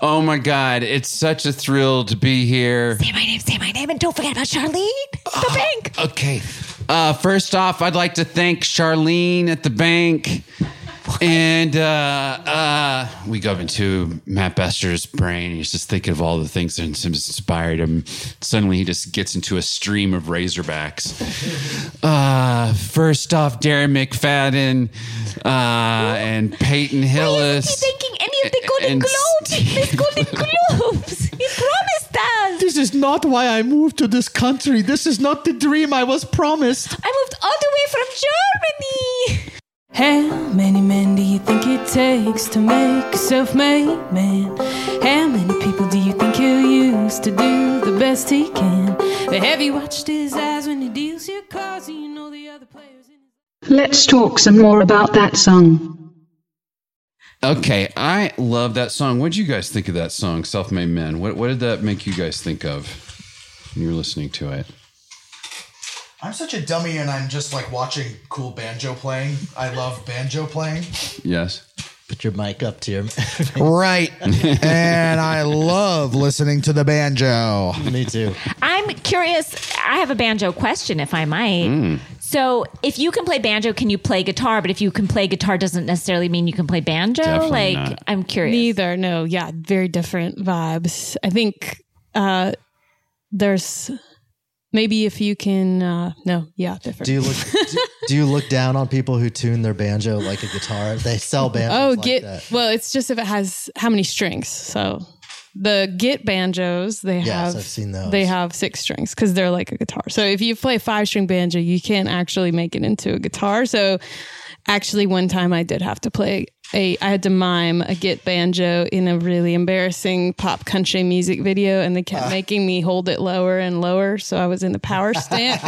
Oh my God, it's such a thrill to be here. Say my name, say my name, and don't forget about Charlene, the bank. Okay. Uh, first off, I'd like to thank Charlene at the bank. [LAUGHS] And uh, uh, we go into Matt Besser's brain. He's just thinking of all the things that inspired him. Suddenly, he just gets into a stream of Razorbacks. Uh, first off, Darren McFadden uh, and Peyton Hillis. Is he thanking any of the Golden and Globes? Miss Golden [LAUGHS] Globes. He promised us. This is not why I moved to this country. This is not the dream I was promised. I moved all the way from Germany. How many men do you think it takes to make a self-made man? How many people do you think he'll use to do the best he can? But have you watched his eyes when he deals your cards? Do you know the other players in Let's talk some more about that song. Okay, I love that song. What did you guys think of that song, Self Made Men? What, what did that make you guys think of when you were listening to it? I'm such a dummy and I'm just like watching cool banjo playing. I love banjo playing. Yes. Put your mic up to your. [LAUGHS] Right. and I love listening to the banjo. Me too. I'm curious. I have a banjo question, if I might. So, if you can play banjo, can you play guitar? But if you can play guitar, doesn't necessarily mean you can play banjo. Definitely like, not. I'm curious. Neither. No. Yeah. Very different vibes. I think uh, there's maybe if you can. Uh, no. Yeah. Different. Do you look? do, do you look down on people who tune their banjo like a guitar? They sell [LAUGHS] banjos. oh, like get. that. Well, it's just if it has how many strings. So the Git banjos, they Yes, have. I've seen those. They have six strings because they're like a guitar. So if you play a five string banjo, you can't actually make it into a guitar. So actually, one time I did have to play a. I had to mime a Git banjo in a really embarrassing pop country music video, and they kept ah. making me hold it lower and lower. So I was in the power [LAUGHS] stance,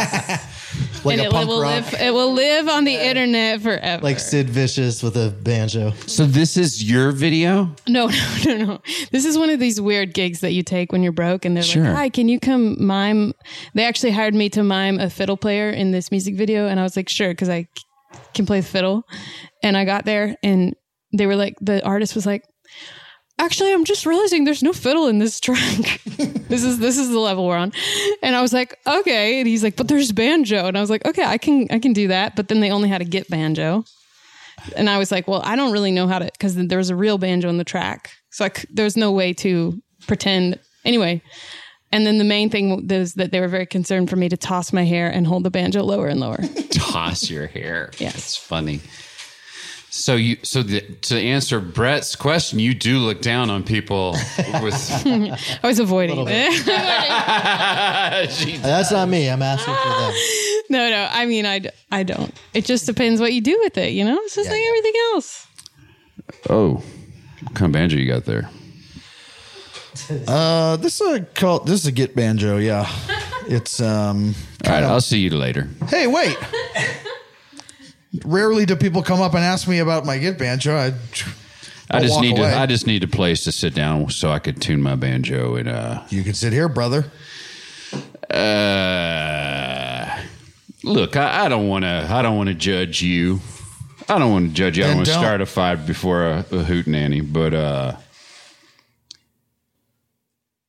like and a it punk will rock, live. It will live on the internet forever. like Sid Vicious with a banjo. So this is your video? No, [LAUGHS] no, no, no. This is one of these weird gigs that you take when you're broke, and they're Sure. like, "Hi, can you come mime?" They actually hired me to mime a fiddle player in this music video, and I was like, "Sure," because I can play the fiddle. And I got there, and they were like, the artist was like, "Actually, I'm just realizing there's no fiddle in this track. [LAUGHS] this is this is the level we're on." And I was like, "Okay," and he's like, "But there's banjo," and I was like, "Okay, I can I can do that." But then they only had to get banjo. And I was like, well, I don't really know how to, because there was a real banjo in the track. So I there was no way to pretend. Anyway, And then the main thing was that they were very concerned for me to toss my hair and hold the banjo lower and lower. [LAUGHS] Toss your hair. Yes. It's funny. So you so the, to answer Brett's question, you do look down on people with [LAUGHS] I was avoiding it. [LAUGHS] That's not me. I'm asking for them. [LAUGHS] no, no. I mean, I, d- I don't. It just depends what you do with it. You know, it's just Yeah, like yeah. everything else. Oh, what kind of banjo you got there? Uh, this is a call. This is a Git banjo. Yeah, it's um. All right, I'll see you later. Hey, wait. Rarely do people come up and ask me about my Git banjo. I, I just need away. to I just need a place to sit down so I could tune my banjo and uh you can sit here, brother. uh look, I, I don't want to I don't want to judge you. I don't want to judge you. I don't want to start a fight before a, a hoot nanny, but uh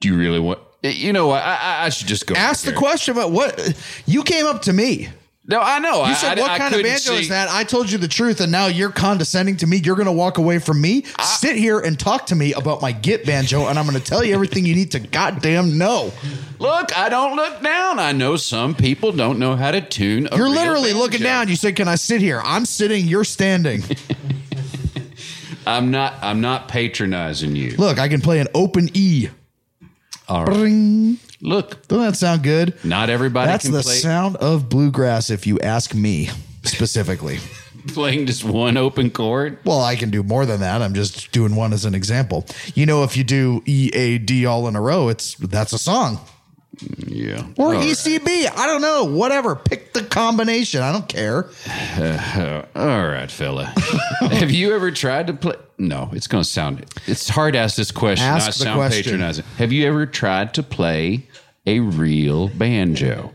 do you really want you know what? I, I- I should just go. Ask the question about what you came up to me. No, I know. You said, "What kind of banjo is that?" I told you the truth, and now you're condescending to me. You're going to walk away from me. Sit here and talk to me about my Git banjo, and I'm going to tell you everything you need to goddamn know. Look, I don't look down. I know some people don't know how to tune. A You're literally banjo. looking down. You said, "Can I sit here?" I'm sitting. You're standing. [LAUGHS] I'm not. I'm not patronizing you. Look, I can play an open E. All right. Bring. Look, Doesn't that sound good? not everybody That's can the play sound of bluegrass, if you ask me specifically. [LAUGHS] playing just one open chord. Well, I can do more than that. I'm just doing one as an example. You know, if you do E A D all in a row, it's that's a song. Yeah. Or All right. ECB. I don't know. Whatever. Pick the combination. I don't care. [LAUGHS] All right, fella. [LAUGHS] Have you ever tried to play? No, it's going to sound. It's hard to ask this question, Ask not sound question. patronizing. Have you ever tried to play a real banjo?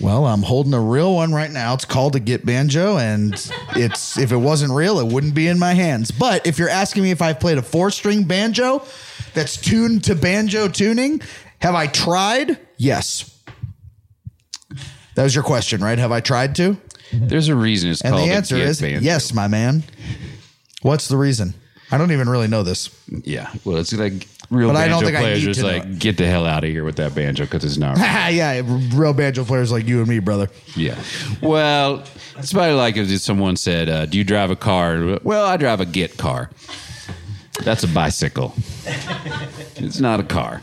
Well, I'm holding a real one right now. It's called a Git Banjo, and it's if it wasn't real, it wouldn't be in my hands. But if you're asking me if I've played a four string banjo that's tuned to banjo tuning, have I tried? Yes. That was your question, right? Have I tried to? There's a reason it's And called the a answer is banjo. yes, my man. What's the reason? I don't even really know this. Yeah. Well, it's like real But I banjo don't think I players need just know like get the hell out of here with that banjo because it's not. [LAUGHS] yeah, real banjo players like you and me, brother. Yeah. Well, it's probably like if someone said, uh, "Do you drive a car?" Well, I drive a Git car. That's a bicycle. it's not a car.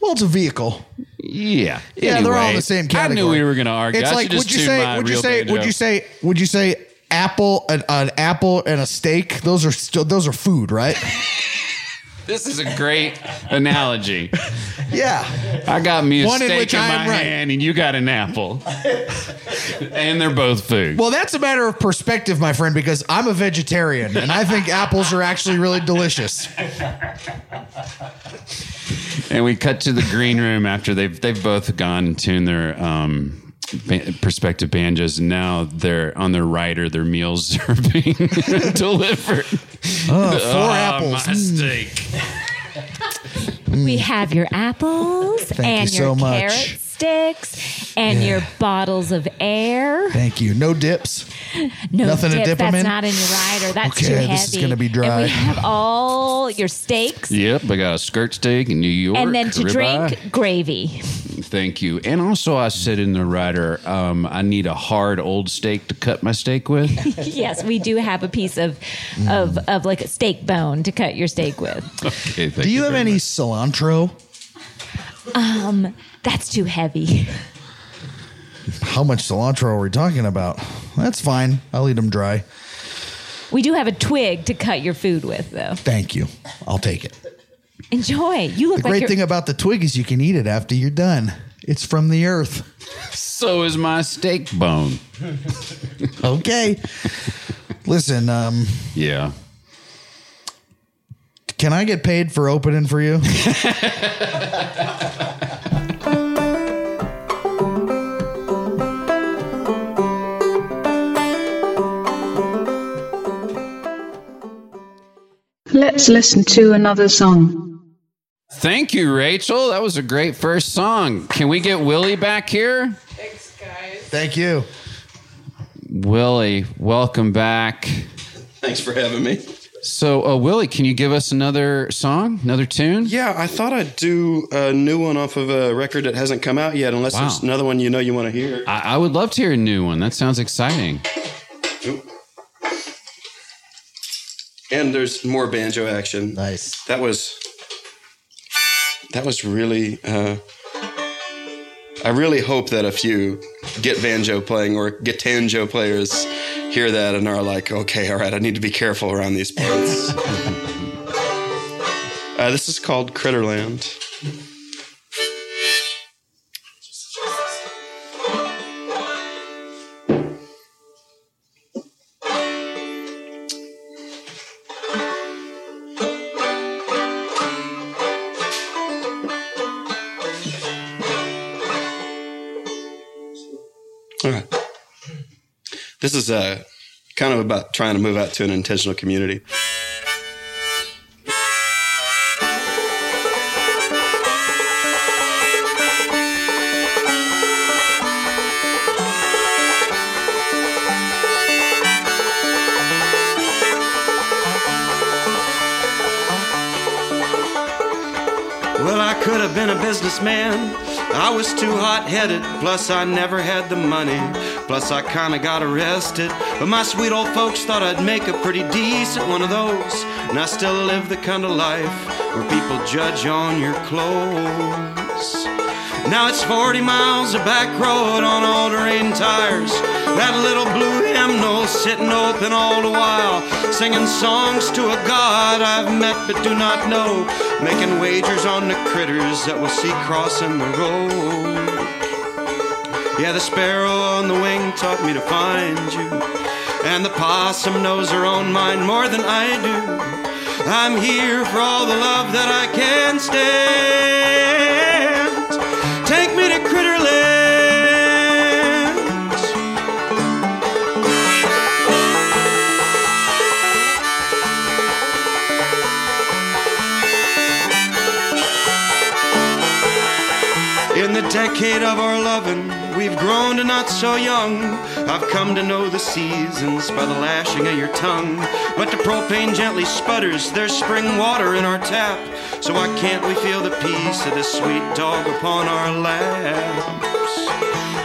Well, it's a vehicle. Yeah. Yeah, they're all in the same I category. knew we were going to argue. It's I like should just would you say my would you real say would you say would you say apple an, an apple and a steak? Those are still those are food, right? [LAUGHS] This is a great analogy. yeah. I got me a One in steak which in I my am right. hand, and you got an apple, and they're both food. Well, that's a matter of perspective, my friend, because I'm a vegetarian and I think apples are actually really delicious. And we cut to the green room after they've they've both gone and tuned their um, ba- perspective banjos, and now they're on their rider. Their meals [LAUGHS] are being [LAUGHS] delivered. Oh, four Ah, apples. my Mm. steak. We have your apples Thank and you so your much. Carrot sticks and your bottles of air. Thank you. No dips. No Nothing to dip, dip 'em that's in? not in your rider. That's Okay, too heavy. this is gonna be dry. And we have all your steaks. Yep, I got a skirt steak in New York. And then to ribeye. drink gravy. Thank you. And also, I said in the rider, um, I need a hard old steak to cut my steak with. [LAUGHS] yes, we do have a piece of of of like a steak bone to cut your steak with. [LAUGHS] Okay, thank Do you have very any much. cilantro? That's too heavy. How much cilantro are we talking about? That's fine. I'll eat them dry. We do have a twig to cut your food with, though. Thank you. I'll take it. Enjoy. You look The like great you're, thing about the twig is you can eat it after you're done. It's from the earth. So is my steak bone. Okay. Listen, um, Yeah. can I get paid for opening for you? [LAUGHS] Let's listen to another song. Thank you, Rachel. That was a great first song. Can we get Willi back here? Thanks, guys. Thank you. Willi, welcome back. Thanks for having me. So, uh, Willi, can you give us another song, another tune? Yeah, I thought I'd do a new one off of a record that hasn't come out yet, unless Wow. there's another one you know you want to hear. I, I would love to hear a new one. That sounds exciting. And there's more banjo action. Nice. That was that was really. Uh, I really hope that a few Git banjo playing or gitanjo players hear that and are like, okay, all right, I need to be careful around these parts. [LAUGHS] uh, this is called Critterland. Is uh, kind of about trying to move out to an intentional community. Well, I could have been a businessman. I was too hot headed, plus I never had the money. Plus, I kinda got arrested. But my sweet old folks thought I'd make a pretty decent one of those. And I still live the kind of life where people judge on your clothes. Now it's 40 miles of back road on all terrain tires. That little blue hymnal sitting open all the while, singing songs to a God I've met but do not know, making wagers on the critters that we'll see crossing the road. Yeah, the sparrow on the wing taught me to find you, and the possum knows her own mind more than I do. I'm here for all the love that I can stand. Take me to Critterland. In the decade of our loving, we've grown to not so young. I've come to know the seasons by the lashing of your tongue. But the propane gently sputters, there's spring water in our tap. So why can't we feel the peace of this sweet dog upon our laps?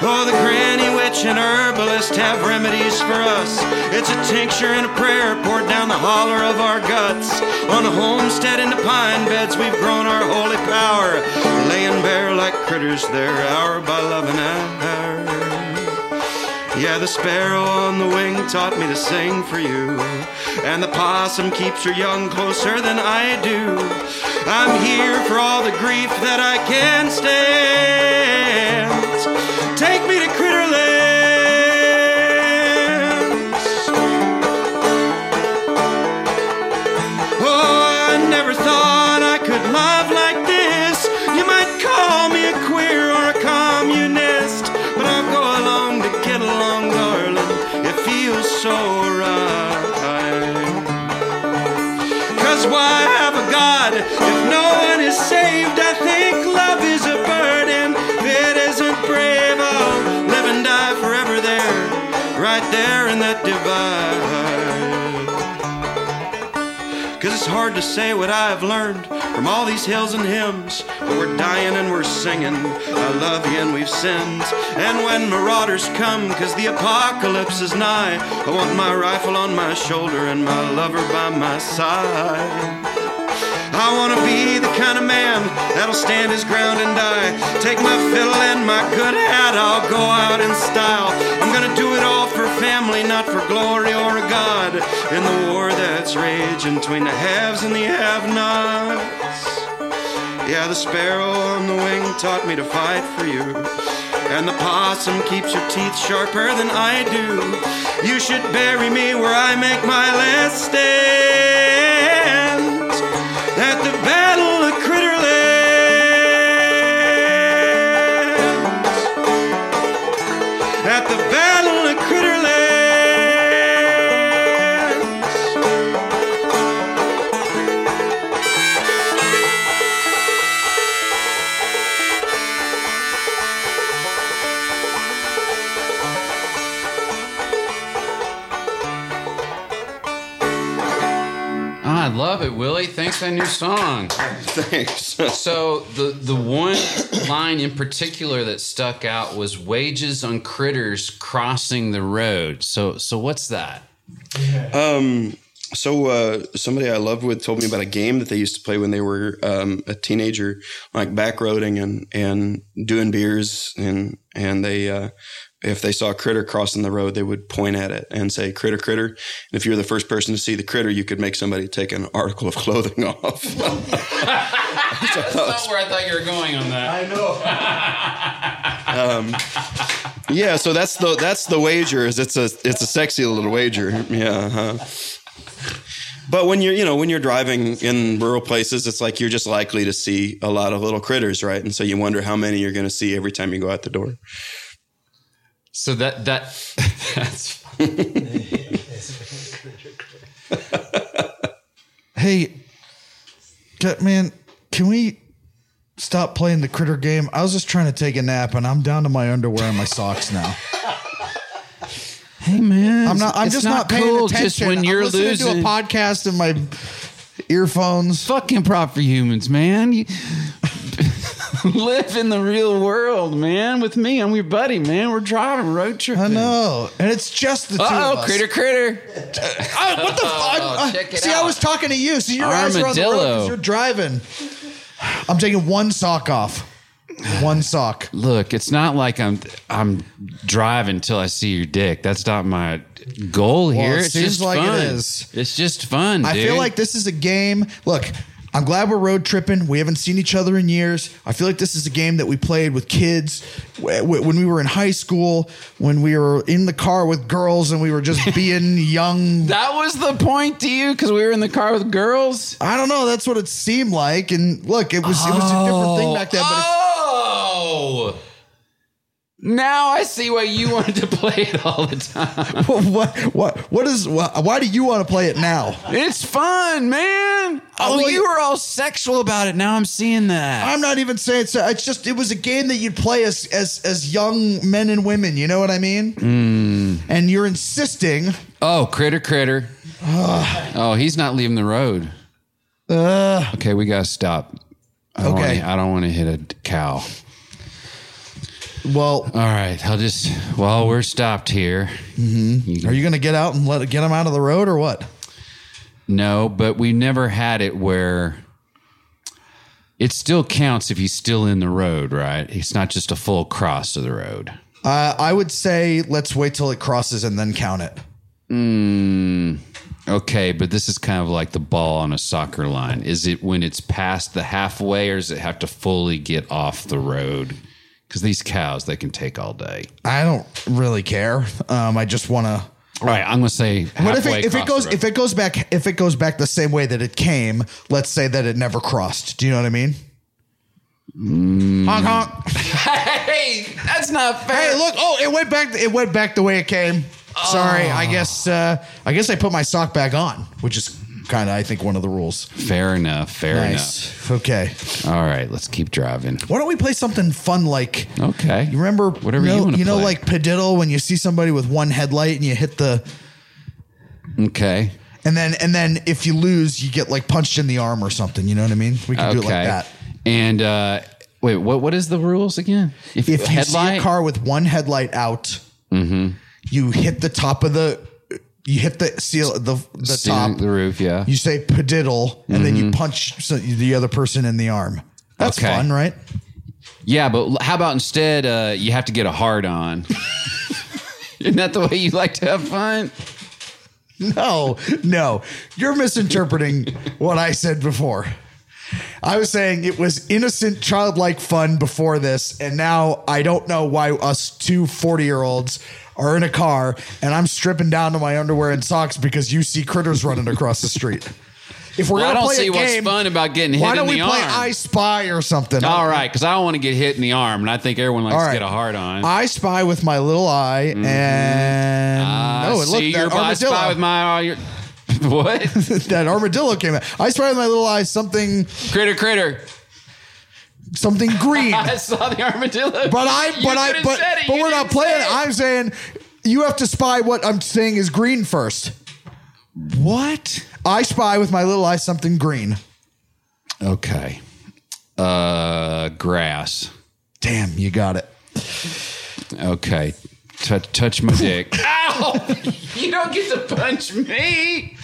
Oh, the granny witch and herbalist have remedies for us. It's a tincture and a prayer poured down the holler of our guts. On a homestead in the pine beds, we've grown our holy power, laying bare like critters there, hour by love and hour. Yeah, the sparrow on the wing taught me to sing for you. And the possum keeps her young closer than I do. I'm here for all the grief that I can stand. Take me hard to say what I've learned from all these hills and hymns. But we're dying and we're singing, I love you and we've sinned. And when marauders come, cause the apocalypse is nigh, I want my rifle on my shoulder and my lover by my side. I wanna be the kind of man that'll stand his ground and die. Take my fiddle and my good hat, I'll go out in style. I'm gonna do it all for family, not for glory or a god. In the war that's raging between the haves and the have-nots. Yeah, the sparrow on the wing taught me to fight for you. And the possum keeps her teeth sharper than I do. You should bury me where I make my last stand. That new song. Thanks. So the the one line in particular that stuck out was wages on critters crossing the road. So so what's that? Um, so uh, somebody I loved with told me about a game that they used to play when they were um, a teenager, like backroading and and doing beers, and and they uh, if they saw a critter crossing the road, they would point at it and say "critter, critter." And if you were the first person to see the critter, you could make somebody take an article of [LAUGHS] clothing off. [LAUGHS] That's not where I thought you were going on that. I know. [LAUGHS] um, yeah, so that's the that's the wager. Is it's a it's a sexy little wager. Yeah. huh But when you're, you know, when you're driving in rural places, it's like you're just likely to see a lot of little critters, right? And so you wonder how many you're going to see every time you go out the door. So that that [LAUGHS] that's [LAUGHS] Hey, get, man, can we stop playing the critter game? I was just trying to take a nap, and I'm down to my underwear and my socks now. hey man. I'm not. I'm just not, paying cool attention. Just when you're I'm listening losing, to a podcast in my earphones. fucking improv4humans, man. You [LAUGHS] live in the real world, man. With me, I'm your buddy, man. We're driving road trip. I know, and it's just the two of Oh, us. critter, critter. Oh, what the fuck? Oh, uh, check it See, I out. was talking to you, so your eyes are on the road Armadillo. 'cause you're driving. I'm taking one sock off. One sock. Look, it's not like I'm I'm driving till I see your dick. That's not my goal here. it it's seems just like it fun. is. It's just fun. I dude. feel like this is a game. Look, I'm glad we're road tripping. We haven't seen each other in years. I feel like this is a game that we played with kids wh- wh- when we were in high school, when we were in the car with girls and we were just [LAUGHS] being young. that was the point to you because we were in the car with girls. I don't know. That's what it seemed like. And look, it was it was a different thing back then. But it's, oh, now I see why you [LAUGHS] wanted to play it all the time. [LAUGHS] what what what is why, why do you want to play it now? It's fun, man. Oh, well, you were all sexual about it. Now I'm seeing that. I'm not even saying so. It's just it was a game that you'd play as as as young men and women. You know what I mean? Hmm. And you're insisting. Oh, critter, critter. oh, he's not leaving the road. okay, we gotta stop. I Okay. wanna- I don't want to hit a cow. Well, All right, I'll just. Well, we're stopped here. Mm-hmm. are you going to get out and let get them out of the road or what? No, but we never had it where it still counts if he's still in the road, right? It's not just a full cross of the road. Uh, I would say let's wait till it crosses and then count it. Okay, but this is kind of like the ball on a soccer line. Is it when it's past the halfway, or does it have to fully get off the road? Because these cows, they can take all day. I don't really care. Um, I just want to. All right, I'm going to say halfway But if it, if it goes if it goes back if it goes back the same way that it came, let's say that it never crossed. Do you know what I mean? Mm. Honk honk. hey, that's not fair. Hey, look! Oh, it went back. It went back the way it came. Sorry, I Oh. guess. Uh, I guess I put my sock back on, which is kind of, I think, one of the rules. Fair enough. Fair Nice. Okay. All right, let's keep driving. Why don't we play something fun like? Okay. You remember Whatever you you know, wanna you know like padiddle when you see somebody with one headlight and you hit the Okay. and then and then if you lose you get like punched in the arm or something. You know what I mean? We can Okay. do it like that. And uh, wait, what? What is the rules again? If you see a car with one headlight out, Mm-hmm. you hit the top of the you hit the seal the the Ceiling- top the roof, yeah. You say padiddle and then you punch so- the other person in the arm. That's Okay. fun, right? Yeah, but how about instead uh, you have to get a hard on? [LAUGHS] Isn't that the way you like to have fun? No, no. You're misinterpreting what I said before. I was saying it was innocent, childlike fun before this, and now I don't know why us two 40 year olds are in a car and I'm stripping down to my underwear and socks because you see critters running across the street. If we're Well, gonna don't play see a what's game, fun about getting hit why don't the we play arm. I Spy or something? All right, because I don't want to get hit in the arm, and I think everyone likes All to get a hard on. I spy with my little eye, and I oh, and look, see that your I armadillo, spy with my uh, your, [LAUGHS] what [LAUGHS] that armadillo came out. I spy with my little eye something, critter critter. Something green. [LAUGHS] I saw the armadillo. But I, You but I, but, it. but You we're not playing. it. it. I'm saying you have to spy what I'm saying is green first. What? I spy with my little eye something green. Okay. Uh, grass. Damn, you got it. Okay. Touch, touch my dick. [LAUGHS] Ow! You don't get to punch me.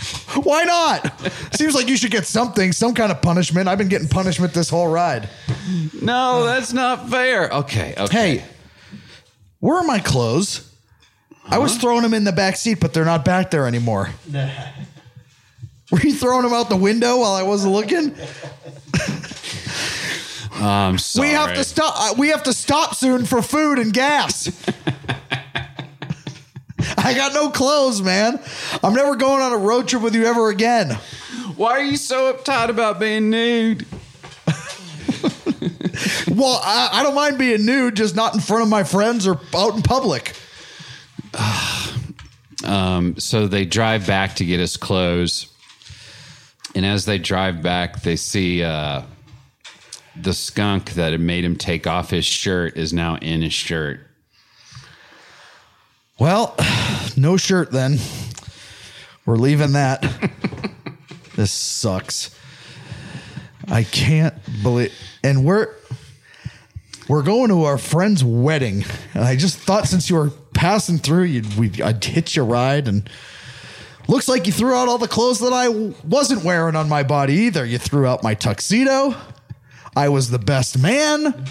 Why not? Seems like you should get something, some kind of punishment. I've been getting punishment this whole ride. No, that's not fair. Okay. Okay. Hey, where are my clothes? I was throwing them in the back seat, but they're not back there anymore. [LAUGHS] Were you throwing them out the window while I wasn't looking? I'm sorry. We have to stop. uh, We have to stop soon for food and gas. [LAUGHS] I got no clothes, man. I'm never going on a road trip with you ever again. Why are you so uptight about being nude? Well, I, I don't mind being nude, just not in front of my friends or out in public. [SIGHS] Um, so they drive back to get his clothes. And as they drive back, they see uh, the skunk that had made him take off his shirt is now in his shirt. Well, no shirt then. We're leaving that. [LAUGHS] this sucks. I can't believe and we're we're going to our friend's wedding. And I just thought since you were passing through, you'd we I'd hitch your ride and looks like you threw out all the clothes that I wasn't wearing on my body either. You threw out my tuxedo. I was the best man.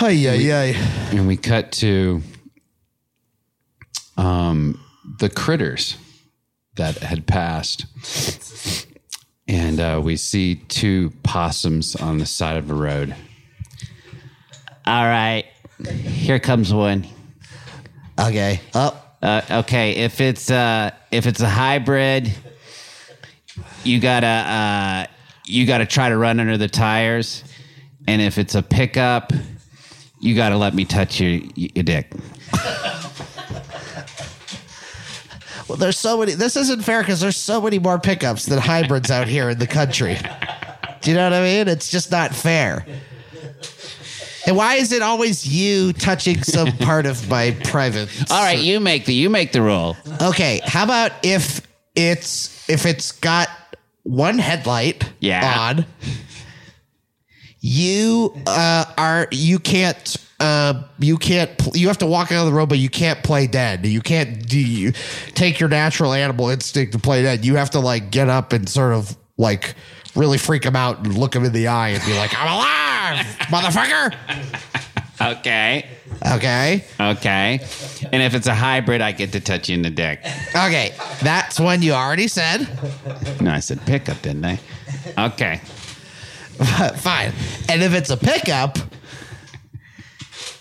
Ay, ay, ay. And we cut to um, the critters that had passed. And uh, we see two possums on the side of the road. All right, here comes one. Okay. Up. Uh, okay, if it's uh, if it's a hybrid, you gotta uh, you gotta try to run under the tires, and if it's a pickup, you gotta let me touch your your dick. [LAUGHS] Well, there's so many. This isn't fair because there's so many more pickups than hybrids out here in the country. Do you know what I mean? It's just not fair. And why is it always you touching some part of my private? All right, you make the you make the rule. Okay, how about if it's if it's got one headlight Yeah. on, you uh, are you can't uh, you can't pl- you have to walk out of the road, but you can't play dead. You can't do you take your natural animal instinct to play dead. You have to like get up and sort of like really freak them out and look them in the eye and be like, "I'm alive, motherfucker." Okay, Okay, okay. And if it's a hybrid, I get to touch you in the dick. okay, that's one you already said. No, I said pickup, didn't I? Okay. [LAUGHS] Fine. And if it's a pickup,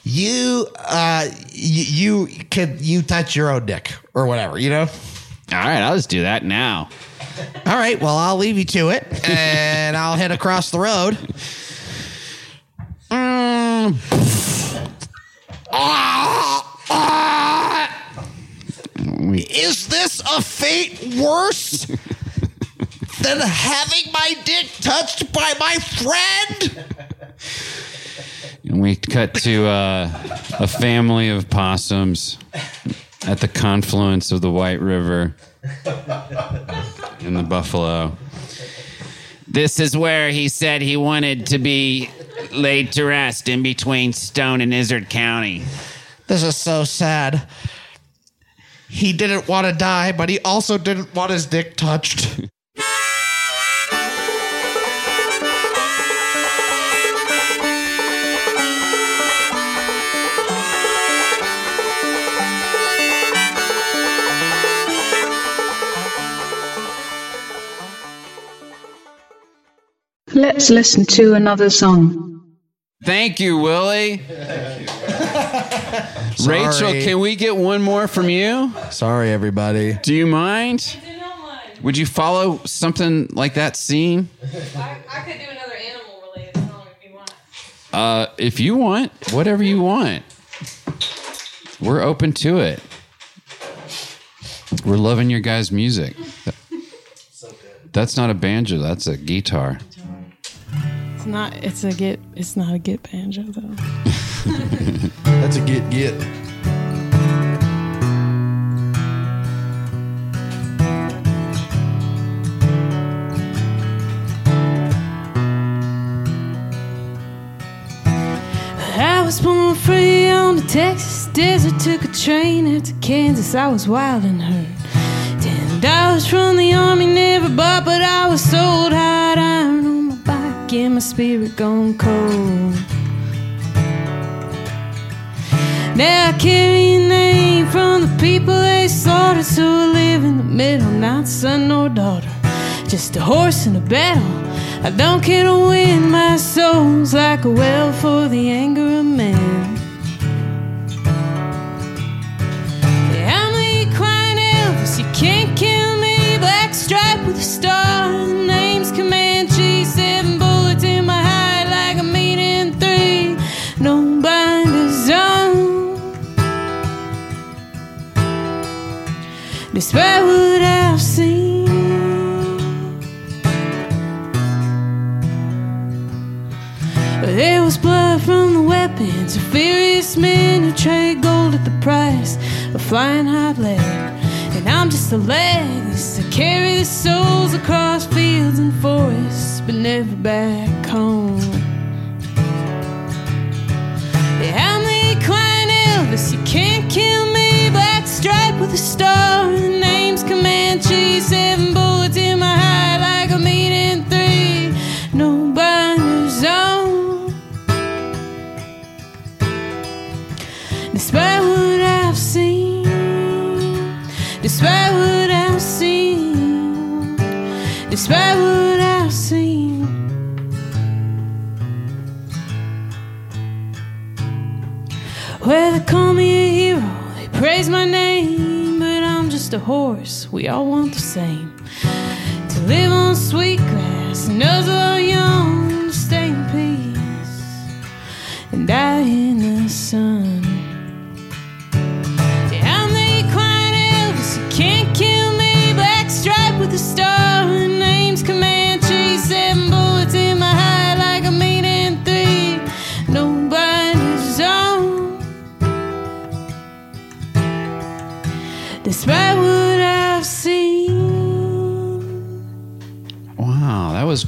you uh you, you can you touch your own dick or whatever, you know? All right, I'll just do that now. All right, well, I'll leave you to it and I'll head across the road. Mm. Ah, ah. Is this a fate worse than having my dick touched by my friend? We cut to uh, a family of possums at the confluence of the White River and the Buffalo. This is where he said he wanted to be laid to rest in between Stone and Izard County. This is so sad. He didn't want to die, but he also didn't want his dick touched. [LAUGHS] Let's listen to another song. Thank you, Willi. [LAUGHS] Rachel, can we get one more from you? Sorry, everybody. Do you mind? I do not mind. Would you follow something like that scene? I, I could do another animal related song if you want. Uh, if you want, whatever you want. We're open to it. We're loving your guys' music. [LAUGHS] That's not a banjo, that's a guitar not. It's a get. It's not a Git banjo though. [LAUGHS] That's a get get. I was born free on the Texas desert. Took a train out to Kansas. I was wild and hurt. Ten dollars from the army, never bought, but I was sold hot iron on my spirit gone cold. Now I carry a name from the people they slaughtered, so I live in the middle, not son nor daughter. Just a horse in a battle. I don't care to win, my soul's like a well for the anger of man. Men who trade gold at the price of flying hot lead. And I'm just a used to carry the souls across fields and forests, but never back home. Yeah, I'm the equine Elvis, you can't kill me. Black stripe with a star, the name's Comanche. Seven bullets in despite what I've seen. Well, they call me a hero, they praise my name, but I'm just a horse. We all want the same to live on sweet grass, nuzzle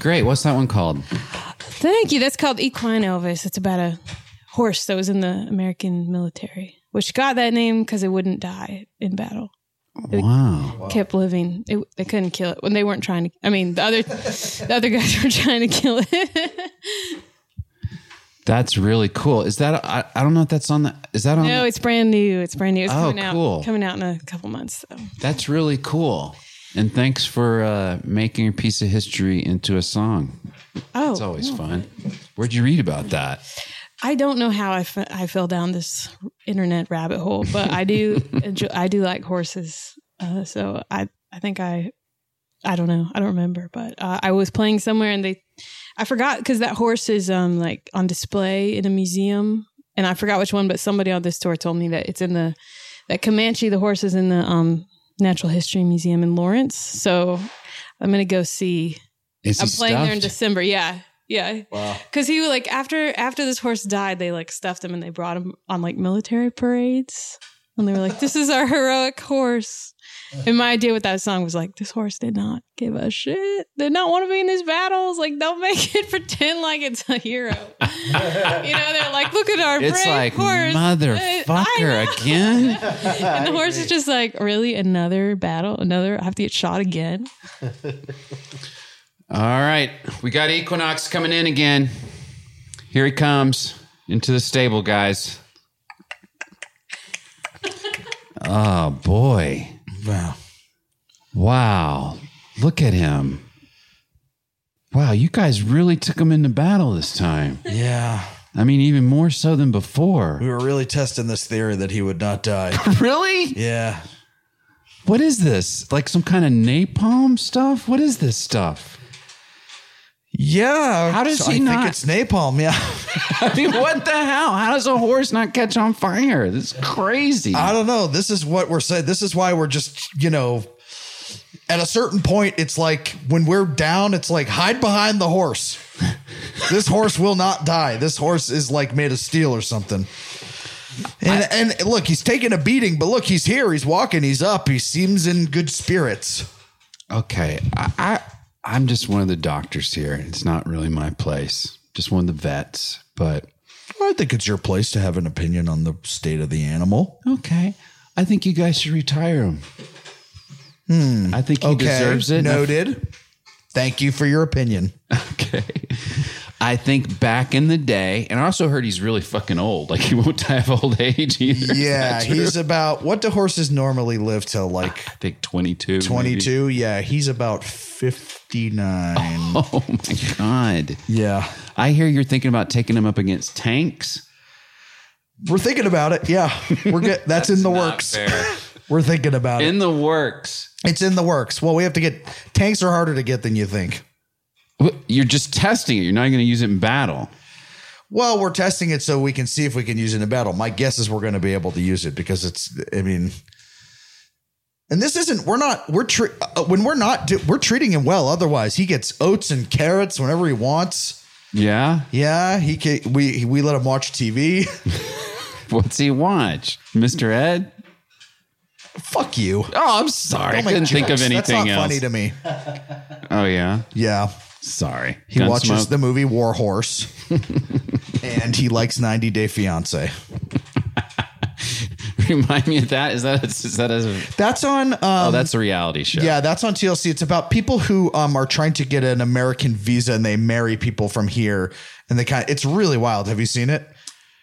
great. What's that one called? Thank you. That's called Equine Elvis. It's about a horse that was in the American military, which got that name because it wouldn't die in battle. Wow. Kept living. It, they couldn't kill it when they weren't trying to. I mean, the other the other guys [LAUGHS] were trying to kill it. That's really cool. Is that I, I don't know if that's on the is that on no, the- it's brand new. It's brand new. It's Oh, coming cool. out. Coming out in a couple months. So. That's really coul And thanks for uh, making a piece of history into a song. Oh, It's always fun. Where'd you read about that? I don't know how I, f- I fell down this internet rabbit hole, but I do [LAUGHS] enjoy, I do like horses. Uh, so I I think I I don't know I don't remember, but uh, I was playing somewhere and they I forgot because that horse is um like on display in a museum and I forgot which one, but somebody on this tour told me that it's in the that Comanche the horse is in the um Natural History Museum in Lawrence. So I'm gonna go see. I'm playing there in? December. Yeah, yeah. Wow. Because he like after after this horse died, they like stuffed him and they brought him on like military parades, and they were like, "This is our heroic horse." And my idea with that song was like, "This horse did not give a shit. Did not want to be in these battles. Like, don't make it [LAUGHS] pretend like it's a hero." [LAUGHS] you know, they're like, "Look at our It's brave like horse, I motherfucker again. [LAUGHS] and the horse is just like, "Really, another battle? Another? I have to get shot again." All right, we got Equinox coming in again. Here he comes into the stable, guys. Oh boy! Wow. Wow! Look at him. Wow, you guys really took him into battle this time. Yeah. I mean, even more so than before. We were really testing this theory that he would not die. [LAUGHS] Really? Yeah. What is this? Like some kind of napalm stuff? What is this stuff? Yeah. How does so he I not- think it's napalm. Yeah. [LAUGHS] I mean, what the hell? How does a horse not catch on fire? This is crazy. I don't know. This is what we're saying. This is why we're just, you know, at a certain point, it's like when we're down, it's like hide behind the horse. this horse will not die. This horse is like made of steel or something. And and look, he's taking a beating, but look, he's here. He's walking. He's up. He seems in good spirits. Okay, I, I I'm just one of the doctors here. It's not really my place. Just one of the vets. But I think it's your place to have an opinion on the state of the animal. Okay. I think you guys should retire him. Hmm. I think he deserves it. noted. Thank you for your opinion. [LAUGHS] Okay. I think back in the day, and I also heard he's really fucking old. Like he won't die of old age either. [LAUGHS] Yeah, he's about what do horses normally live till like I think twenty two. Twenty two. Yeah, he's about 59. [LAUGHS] Oh my God. Yeah. I hear you're thinking about taking him up against tanks. We're thinking about it. Yeah. We're good. That's, in the works. [LAUGHS] We're thinking about it. In the works. It's in the works. Well, we have to get tanks are harder to get than you think. You're just testing it. You're not going to use it in battle. Well, we're testing it so we can see if we can use it in battle. My guess is we're going to be able to use it because it's, I mean, and this isn't, we're not, we're, tre- uh, when we're not, do- we're treating him well. Otherwise, he gets oats and carrots whenever he wants. Yeah. Yeah. He can, we, we let him watch TV. [LAUGHS] What's he watch? Mr. Ed? Fuck you. Oh, I'm sorry. I couldn't think of jokes. That's anything not else. funny to me. oh, yeah. Yeah. Sorry. He watches the movie War Horse [LAUGHS] and he likes 90 Day Fiance. [LAUGHS] Remind me of that. Is that is that a, That's on, um, oh, that's a reality show. Yeah, that's on TLC. It's about people who um, are trying to get an American visa and they marry people from here. And they kind of, it's really wild. Have you seen it?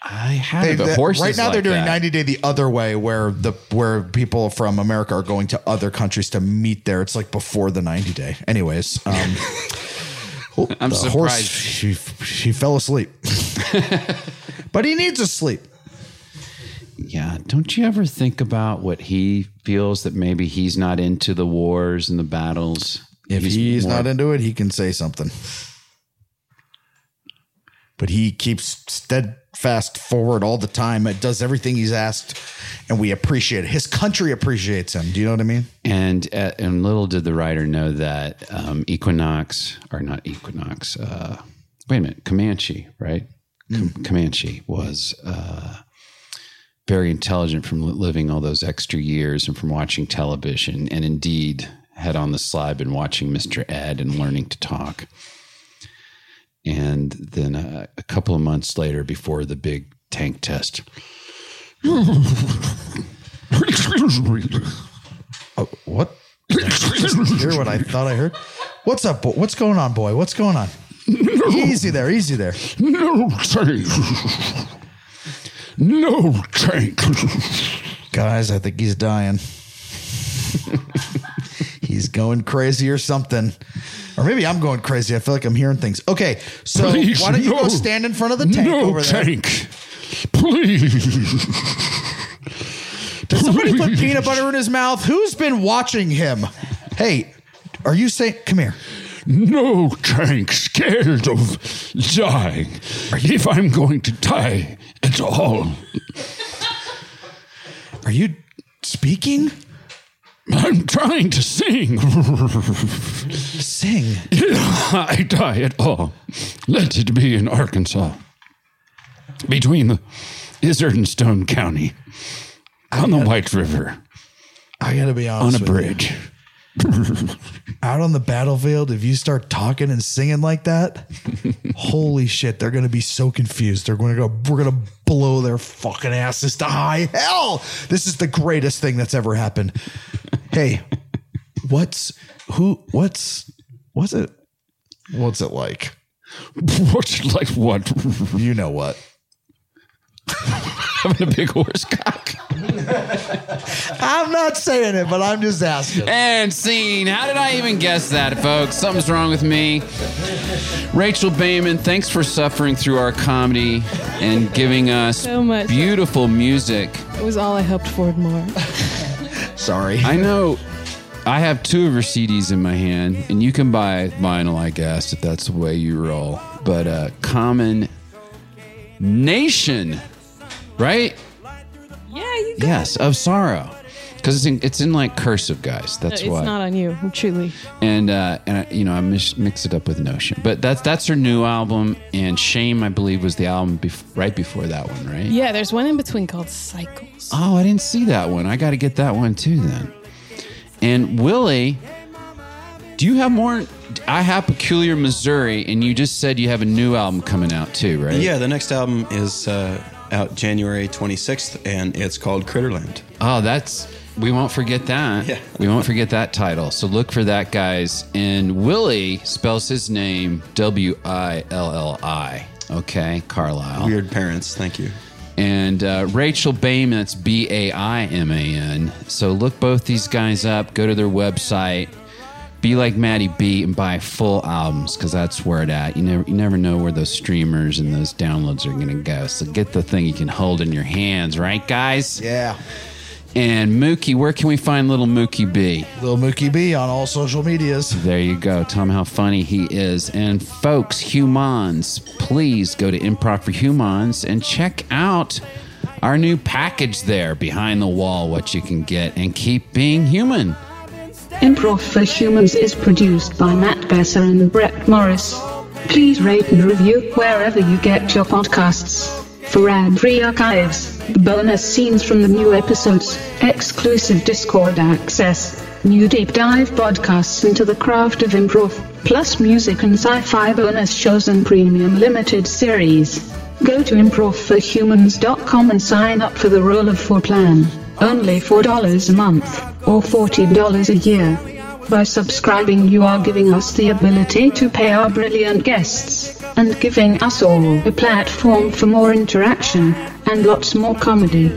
I have. They- horses right now like they're doing that. 90 Day the other way, where the where people from America are going to other countries to meet there. It's like before the 90 Day. Anyways, um, [LAUGHS] oh, [LAUGHS] I'm the surprised. horse she she fell asleep, [LAUGHS] but he needs a sleep. Yeah. Don't you ever think about what he feels that maybe he's not into the wars and the battles? If he's, more- not into it, he can say something. But he keeps steadfast forward all the time. It does everything he's asked, and we appreciate it. His country appreciates him. Do you know what I mean? And uh, and little did the writer know that um, Equinox or not Equinox. Uh, wait a minute, Comanche, right? Com- Comanche was uh, very intelligent from living all those extra years and from watching television, and indeed had on the slide been watching Mr. Ed and learning to talk. And then uh, a couple of months later, before the big tank test, What? Hear what I thought I heard. What's up? Boy? What's going on, boy? What's going on? Easy there, easy there. No tank. No tank. Guys, I think he's dying. [LAUGHS] he's going crazy or something. Or maybe I'm going crazy. I feel like I'm hearing things. Okay, so Please, why don't you no. go stand in front of the tank no over there? tank. Please. Did somebody put peanut butter in his mouth? Who's been watching him? Hey, are you saying, come here. No tank scared of dying. If I'm going to die at all, Are you speaking? I'm trying to sing. Sing. [LAUGHS] I die at all, let it be in Arkansas, between the Izard and Stone County, on the White River, I gotta be on a with you. [LAUGHS] Out on the battlefield, if you start talking and singing like that, holy shit, they're gonna be so confused. They're gonna go, we're gonna blow their fucking asses to high hell. This is the greatest thing that's ever happened. Hey, what's who what's what's it what's it like? [LAUGHS] What's it like? What? You know what? [LAUGHS] having a big horse cock. I'm not saying it, but I'm just asking. And scene. How did I even guess that, folks? Something's wrong with me. Rachel Baiman, thanks for suffering through our comedy and giving us So much. beautiful music. It was all I hoped for and more. [LAUGHS] Sorry. I know I have two of her CDs in my hand, and you can buy vinyl, I guess, if that's the way you roll. But uh, Common Nation, right? Yeah, you got Yes, of sorrow. Because it's in, it's in like cursive, guys. That's why It's why. not on you, truly. and uh, and I, you know I mix, mix it up with Notion, but that's that's her new album. And Shame, I believe, was the album bef- right before that one, right? Yeah, there's one in between called Cycles. Oh, I didn't see that one. I got to get that one too then. And Willi, do you have more I have Peculiar Missouri, and you just said you have a new album coming out too, right? Yeah, the next album is uh, out January 26th, and it's called Critterland. Oh, that's we won't forget that. Yeah. We won't forget that title. So look for that, guys. And Willi spells his name W I L L I. Okay, Carlisle. Weird parents, thank you. And uh, Rachel Baiman, that's B A I M A N. So look both these guys up. Go to their website. Be like Maddie B and buy full albums because that's where it at. You never you never know where those streamers and those downloads are gonna go. So get the thing you can hold in your hands, right, guys? Yeah. And Mookie, where can we find little Mookie B? Little Mookie B on all social medias. There you go. Tell him how funny he is. And folks, humans, please go to Improv for Humans and check out our new package there behind the wall, what you can get, and keep being human. Improv for Humans is produced by Matt Besser and Brett Morris. Please rate and review wherever you get your podcasts. For ad-free archives, bonus scenes from the new episodes, exclusive Discord access, new deep dive podcasts into the craft of improv, plus music and sci-fi bonus shows and premium limited series. Go to improv4humans.com and sign up for the Roll of Four plan. Only $4 a month, or $40 a year. By subscribing, you are giving us the ability to pay our brilliant guests, and giving us all a platform for more interaction, and lots more comedy.